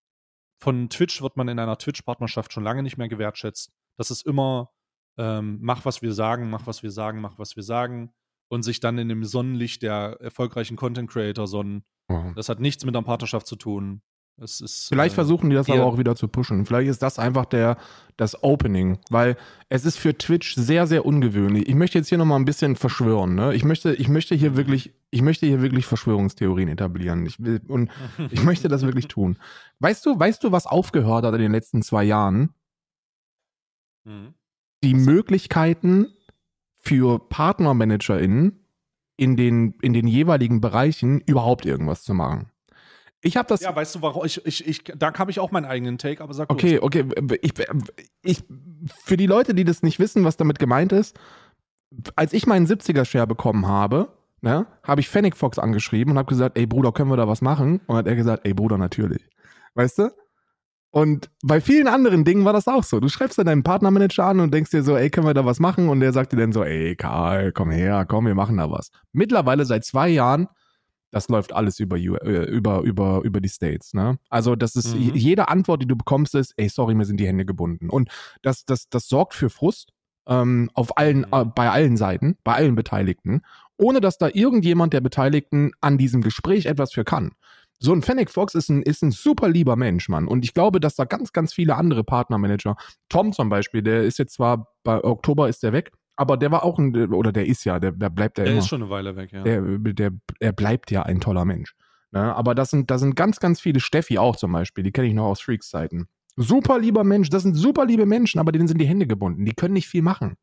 von Twitch wird man in einer Twitch-Partnerschaft schon lange nicht mehr gewertschätzt. Das ist immer, ähm, mach, was wir sagen, mach, was wir sagen, mach, was wir sagen. Und sich dann in dem Sonnenlicht der erfolgreichen Content-Creator sonnen. Das hat nichts mit einer Partnerschaft zu tun. Es ist, Vielleicht äh, versuchen die das aber auch wieder zu pushen. Vielleicht ist das einfach der, das Opening, weil es ist für Twitch sehr, sehr ungewöhnlich. Ich möchte jetzt hier nochmal ein bisschen verschwören. Ne? Ich, möchte, ich möchte hier wirklich, ich möchte hier wirklich Verschwörungstheorien etablieren. Ich will, und ich möchte das wirklich tun. Weißt du, weißt du, was aufgehört hat in den letzten zwei Jahren? Mhm. Die Möglichkeiten für PartnermanagerInnen in den, in den jeweiligen Bereichen überhaupt irgendwas zu machen. Ich habe das. Ja, weißt du, warum? Ich, ich, ich, da habe ich auch meinen eigenen Take, aber sag los. Okay, okay. Ich, ich, für die Leute, die das nicht wissen, was damit gemeint ist, als ich meinen 70er-Share bekommen habe, ne, habe ich Fennec Fox angeschrieben und habe gesagt, ey Bruder, können wir da was machen? Und hat er gesagt, ey Bruder, natürlich. Weißt du? Und bei vielen anderen Dingen war das auch so. Du schreibst dann deinen Partnermanager an und denkst dir so, ey, können wir da was machen? Und der sagt dir dann so, ey Karl, komm her, komm, wir machen da was. Mittlerweile seit zwei Jahren, das läuft alles über, äh, über, über, über die States. Ne? Also das ist, Mhm. jede Antwort, die du bekommst, ist, ey, sorry, mir sind die Hände gebunden. Und das, das, das sorgt für Frust ähm, auf allen, Mhm. äh, bei allen Seiten, bei allen Beteiligten, ohne dass da irgendjemand der Beteiligten an diesem Gespräch etwas für kann. So ein Fennec Fox ist ein, ist ein super lieber Mensch, Mann. Und ich glaube, dass da ganz, ganz viele andere Partnermanager, Tom zum Beispiel, der ist jetzt zwar, bei Oktober ist der weg, aber der war auch ein, oder der ist ja, der, der bleibt ja Der immer ist schon eine Weile weg, ja. der, der, er bleibt ja ein toller Mensch. Ne? Aber das sind, da sind ganz, ganz viele, Steffi auch zum Beispiel, die kenne ich noch aus Freaks-Zeiten. Super lieber Mensch, das sind super liebe Menschen, aber denen sind die Hände gebunden. Die können nicht viel machen.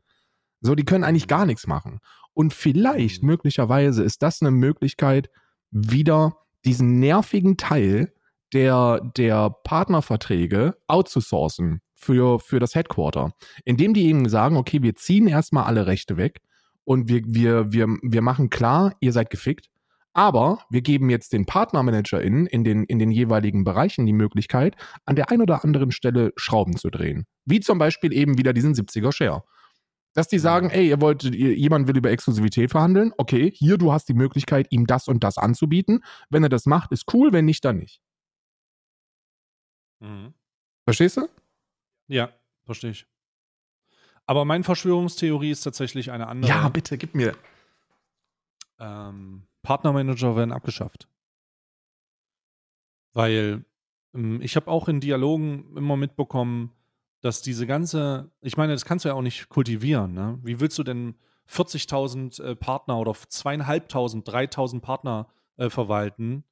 So, die können eigentlich gar nichts machen. Und vielleicht, Mhm. möglicherweise, ist das eine Möglichkeit, wieder diesen nervigen Teil der, der Partnerverträge outzusourcen für, für das Headquarter. Indem die eben sagen, okay, wir ziehen erstmal alle Rechte weg und wir, wir, wir, wir machen klar, ihr seid gefickt. Aber wir geben jetzt den PartnermanagerInnen in den, in den jeweiligen Bereichen die Möglichkeit, an der ein oder anderen Stelle Schrauben zu drehen. Wie zum Beispiel eben wieder diesen 70er Share. Dass die sagen, ey, ihr wollt, ihr, jemand will über Exklusivität verhandeln, okay, hier, du hast die Möglichkeit, ihm das und das anzubieten. Wenn er das macht, ist cool, wenn nicht, dann nicht. Mhm. Verstehst du? Ja, verstehe ich. Aber meine Verschwörungstheorie ist tatsächlich eine andere. Ja, bitte, gib mir. Ähm, Partnermanager werden abgeschafft. Weil ähm, ich habe auch in Dialogen immer mitbekommen, dass diese ganze, ich meine, das kannst du ja auch nicht kultivieren. Ne? Wie willst du denn 40.000 äh, Partner oder zweieinhalbtausend, 3.000 Partner äh, verwalten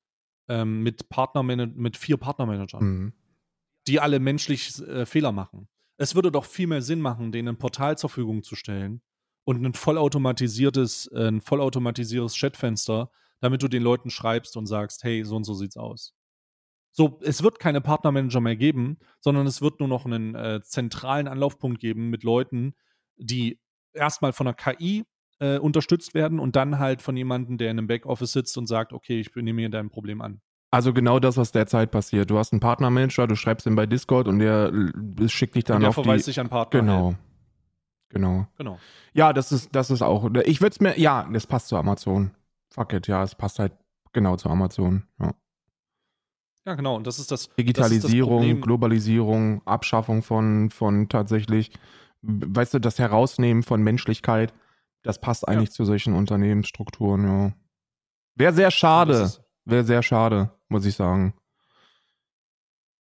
ähm, mit Partnerman mit vier Partnermanagern, Mhm. die alle menschlich äh, Fehler machen? Es würde doch viel mehr Sinn machen, denen ein Portal zur Verfügung zu stellen und ein vollautomatisiertes, äh, ein vollautomatisiertes Chatfenster, damit du den Leuten schreibst und sagst, hey, so und so sieht's aus. So, es wird keine Partnermanager mehr geben, sondern es wird nur noch einen äh, zentralen Anlaufpunkt geben mit Leuten, die erstmal von der KI äh, unterstützt werden und dann halt von jemandem, der in einem Backoffice sitzt und sagt, okay, ich nehme mir dein Problem an. Also genau das, was derzeit passiert. Du hast einen Partnermanager, du schreibst ihn bei Discord und der äh, schickt dich dann und der auf verweist die. sich an Partner. Genau. Genau. Genau. Ja, das ist, das ist auch. Ich würde es mir. Ja, das passt zu Amazon. Fuck it, ja, es passt halt genau zu Amazon. Ja. Ja, genau. Und das ist das. Digitalisierung, das ist das. Globalisierung, Abschaffung von, von tatsächlich, weißt du, das Herausnehmen von Menschlichkeit, das passt eigentlich zu solchen Unternehmensstrukturen, ja. Wäre sehr schade. Wäre sehr schade, muss ich sagen.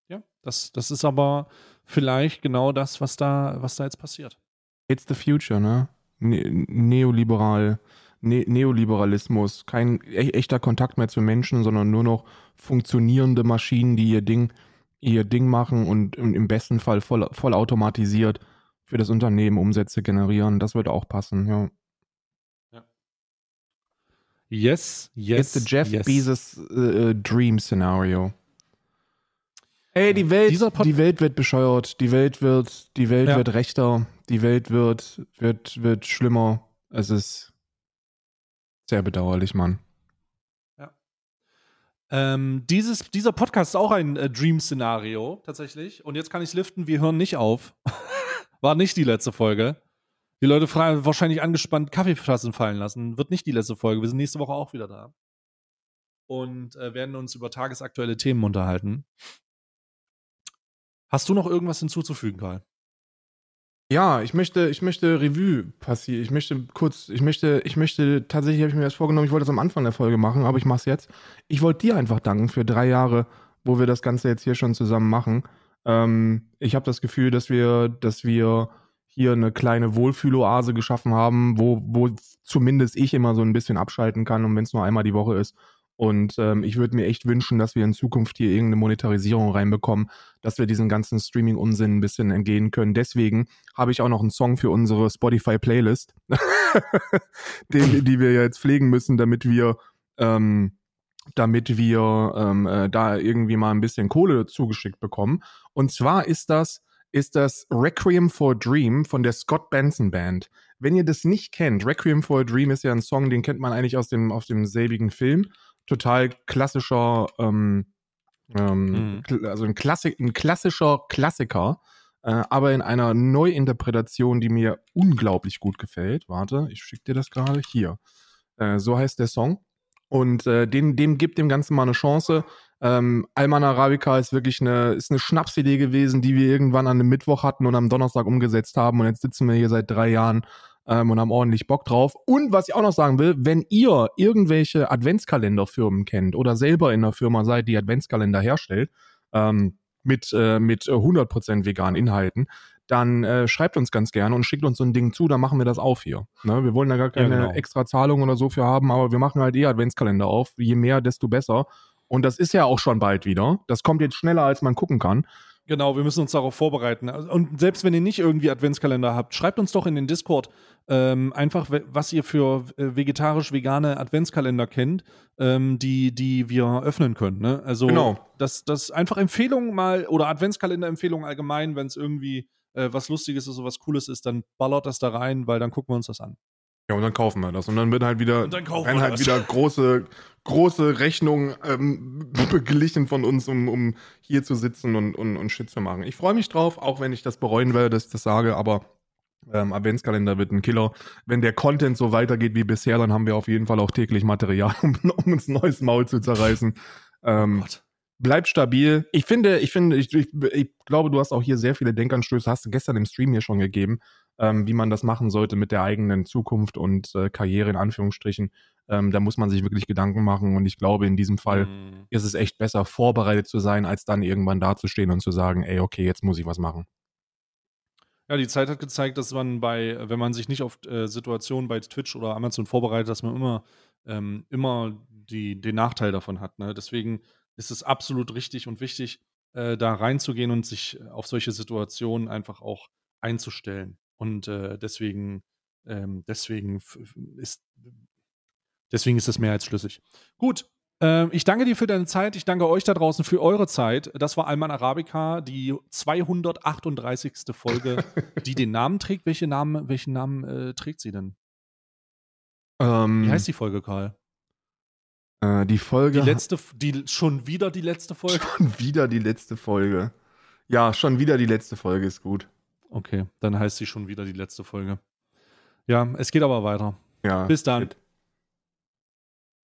ja, das, das ist aber vielleicht genau das, was da, was da jetzt passiert. It's the future, ne? Ne Neoliberal, ne Neoliberalismus, kein e echter Kontakt mehr zu Menschen, sondern nur noch funktionierende Maschinen, die ihr Ding, ihr Ding machen und im besten Fall voll, voll automatisiert für das Unternehmen Umsätze generieren. Das würde auch passen, ja. Yes, yes. It's the Jeff yes. Bezos äh, Dream Scenario. Ey, die Welt, die Welt wird bescheuert, die Welt wird, die Welt Ja. wird rechter, die Welt wird, wird, wird schlimmer. Es ist sehr bedauerlich, Mann. Ähm, dieses, dieser Podcast ist auch ein äh, Dream-Szenario, tatsächlich. Und jetzt kann ich liften, wir hören nicht auf. War nicht die letzte Folge. Die Leute fragen, wahrscheinlich angespannt Kaffeetassen fallen lassen. Wird nicht die letzte Folge. Wir sind nächste Woche auch wieder da. Und äh, werden uns über tagesaktuelle Themen unterhalten. Hast du noch irgendwas hinzuzufügen, Karl? Ja, ich möchte, ich möchte Revue passieren. Ich möchte kurz, ich möchte, ich möchte, tatsächlich habe ich mir das vorgenommen, ich wollte das am Anfang der Folge machen, aber ich mache es jetzt. Ich wollte dir einfach danken für drei Jahre, wo wir das Ganze jetzt hier schon zusammen machen. Ähm, ich habe das Gefühl, dass wir, dass wir hier eine kleine Wohlfühloase geschaffen haben, wo, wo zumindest ich immer so ein bisschen abschalten kann und wenn es nur einmal die Woche ist. Und ähm, ich würde mir echt wünschen, dass wir in Zukunft hier irgendeine Monetarisierung reinbekommen, dass wir diesen ganzen Streaming-Unsinn ein bisschen entgehen können. Deswegen habe ich auch noch einen Song für unsere Spotify-Playlist, den, die wir jetzt pflegen müssen, damit wir, ähm, damit wir ähm, äh, da irgendwie mal ein bisschen Kohle zugeschickt bekommen. Und zwar ist das, ist das Requiem for a Dream von der Scott Benson Band. Wenn ihr das nicht kennt, Requiem for a Dream ist ja ein Song, den kennt man eigentlich aus dem, aus dem selbigen Film. Total klassischer, ähm, ähm, Mhm. also ein, Klassik, ein klassischer Klassiker, äh, aber in einer Neuinterpretation, die mir unglaublich gut gefällt. Warte, ich schicke dir das gerade hier. Äh, so heißt der Song. Und äh, dem, dem gibt dem Ganzen mal eine Chance. Ähm, Alman Arabica ist wirklich eine, ist eine Schnapsidee gewesen, die wir irgendwann an einem Mittwoch hatten und am Donnerstag umgesetzt haben. Und jetzt sitzen wir hier seit drei Jahren ähm, und haben ordentlich Bock drauf. Und was ich auch noch sagen will, wenn ihr irgendwelche Adventskalenderfirmen kennt oder selber in einer Firma seid, die Adventskalender herstellt, ähm, mit, äh, mit äh, 100% veganen Inhalten, dann äh, schreibt uns ganz gerne und schickt uns so ein Ding zu, dann machen wir das auf hier. Ne? Wir wollen da gar keine genau. extra Zahlung oder so für haben, aber wir machen halt eh Adventskalender auf. Je mehr, desto besser. Und das ist ja auch schon bald wieder. Das kommt jetzt schneller, als man gucken kann. Genau, wir müssen uns darauf vorbereiten. Also- Und selbst wenn ihr nicht irgendwie Adventskalender habt, schreibt uns doch in den Discord ähm, einfach, was ihr für äh, vegetarisch-vegane Adventskalender kennt, ähm, die, die wir öffnen können. Ne? Also Genau. das, das einfach Empfehlungen mal oder Adventskalender-Empfehlungen allgemein, wenn es irgendwie äh, was Lustiges ist oder was Cooles ist, dann ballert das da rein, weil dann gucken wir uns das an. Ja, und dann kaufen wir das. Und dann wird halt wieder, Und dann kaufen werden halt das. wieder große, große Rechnungen ähm, beglichen von uns, um, um hier zu sitzen und, und, und Shit zu machen. Ich freue mich drauf, auch wenn ich das bereuen werde, dass ich das sage, aber ähm, Adventskalender wird ein Killer. Wenn der Content so weitergeht wie bisher, dann haben wir auf jeden Fall auch täglich Material, um, um uns ein neues Maul zu zerreißen. Ähm, Gott. bleibt stabil. Ich finde, ich finde, ich, ich, ich glaube, du hast auch hier sehr viele Denkanstöße, hast du gestern im Stream hier schon gegeben. Ähm, wie man das machen sollte mit der eigenen Zukunft und äh, Karriere in Anführungsstrichen. Ähm, da muss man sich wirklich Gedanken machen und ich glaube, in diesem Fall Mhm. ist es echt besser, vorbereitet zu sein, als dann irgendwann dazustehen und zu sagen, ey, okay, jetzt muss ich was machen. Ja, die Zeit hat gezeigt, dass man bei, wenn man sich nicht auf äh, Situationen bei Twitch oder Amazon vorbereitet, dass man immer, ähm, immer die, den Nachteil davon hat. Ne? Deswegen ist es absolut richtig und wichtig, äh, da reinzugehen und sich auf solche Situationen einfach auch einzustellen. Und äh, deswegen, ähm, deswegen ist, deswegen ist das mehr als schlüssig. Gut, ähm, ich danke dir für deine Zeit. Ich danke euch da draußen für eure Zeit. Das war Alman Arabica, die 238. Folge, die den Namen trägt. Welche Namen, welchen Namen äh, trägt sie denn? Ähm, Wie heißt die Folge, Karl? äh, die Folge Die letzte, die schon wieder die letzte Folge? Schon wieder die letzte Folge. Ja, schon wieder die letzte Folge ist gut. Okay, dann heißt sie schon wieder die letzte Folge. Ja, es geht aber weiter. Ja. Bis dann. shit.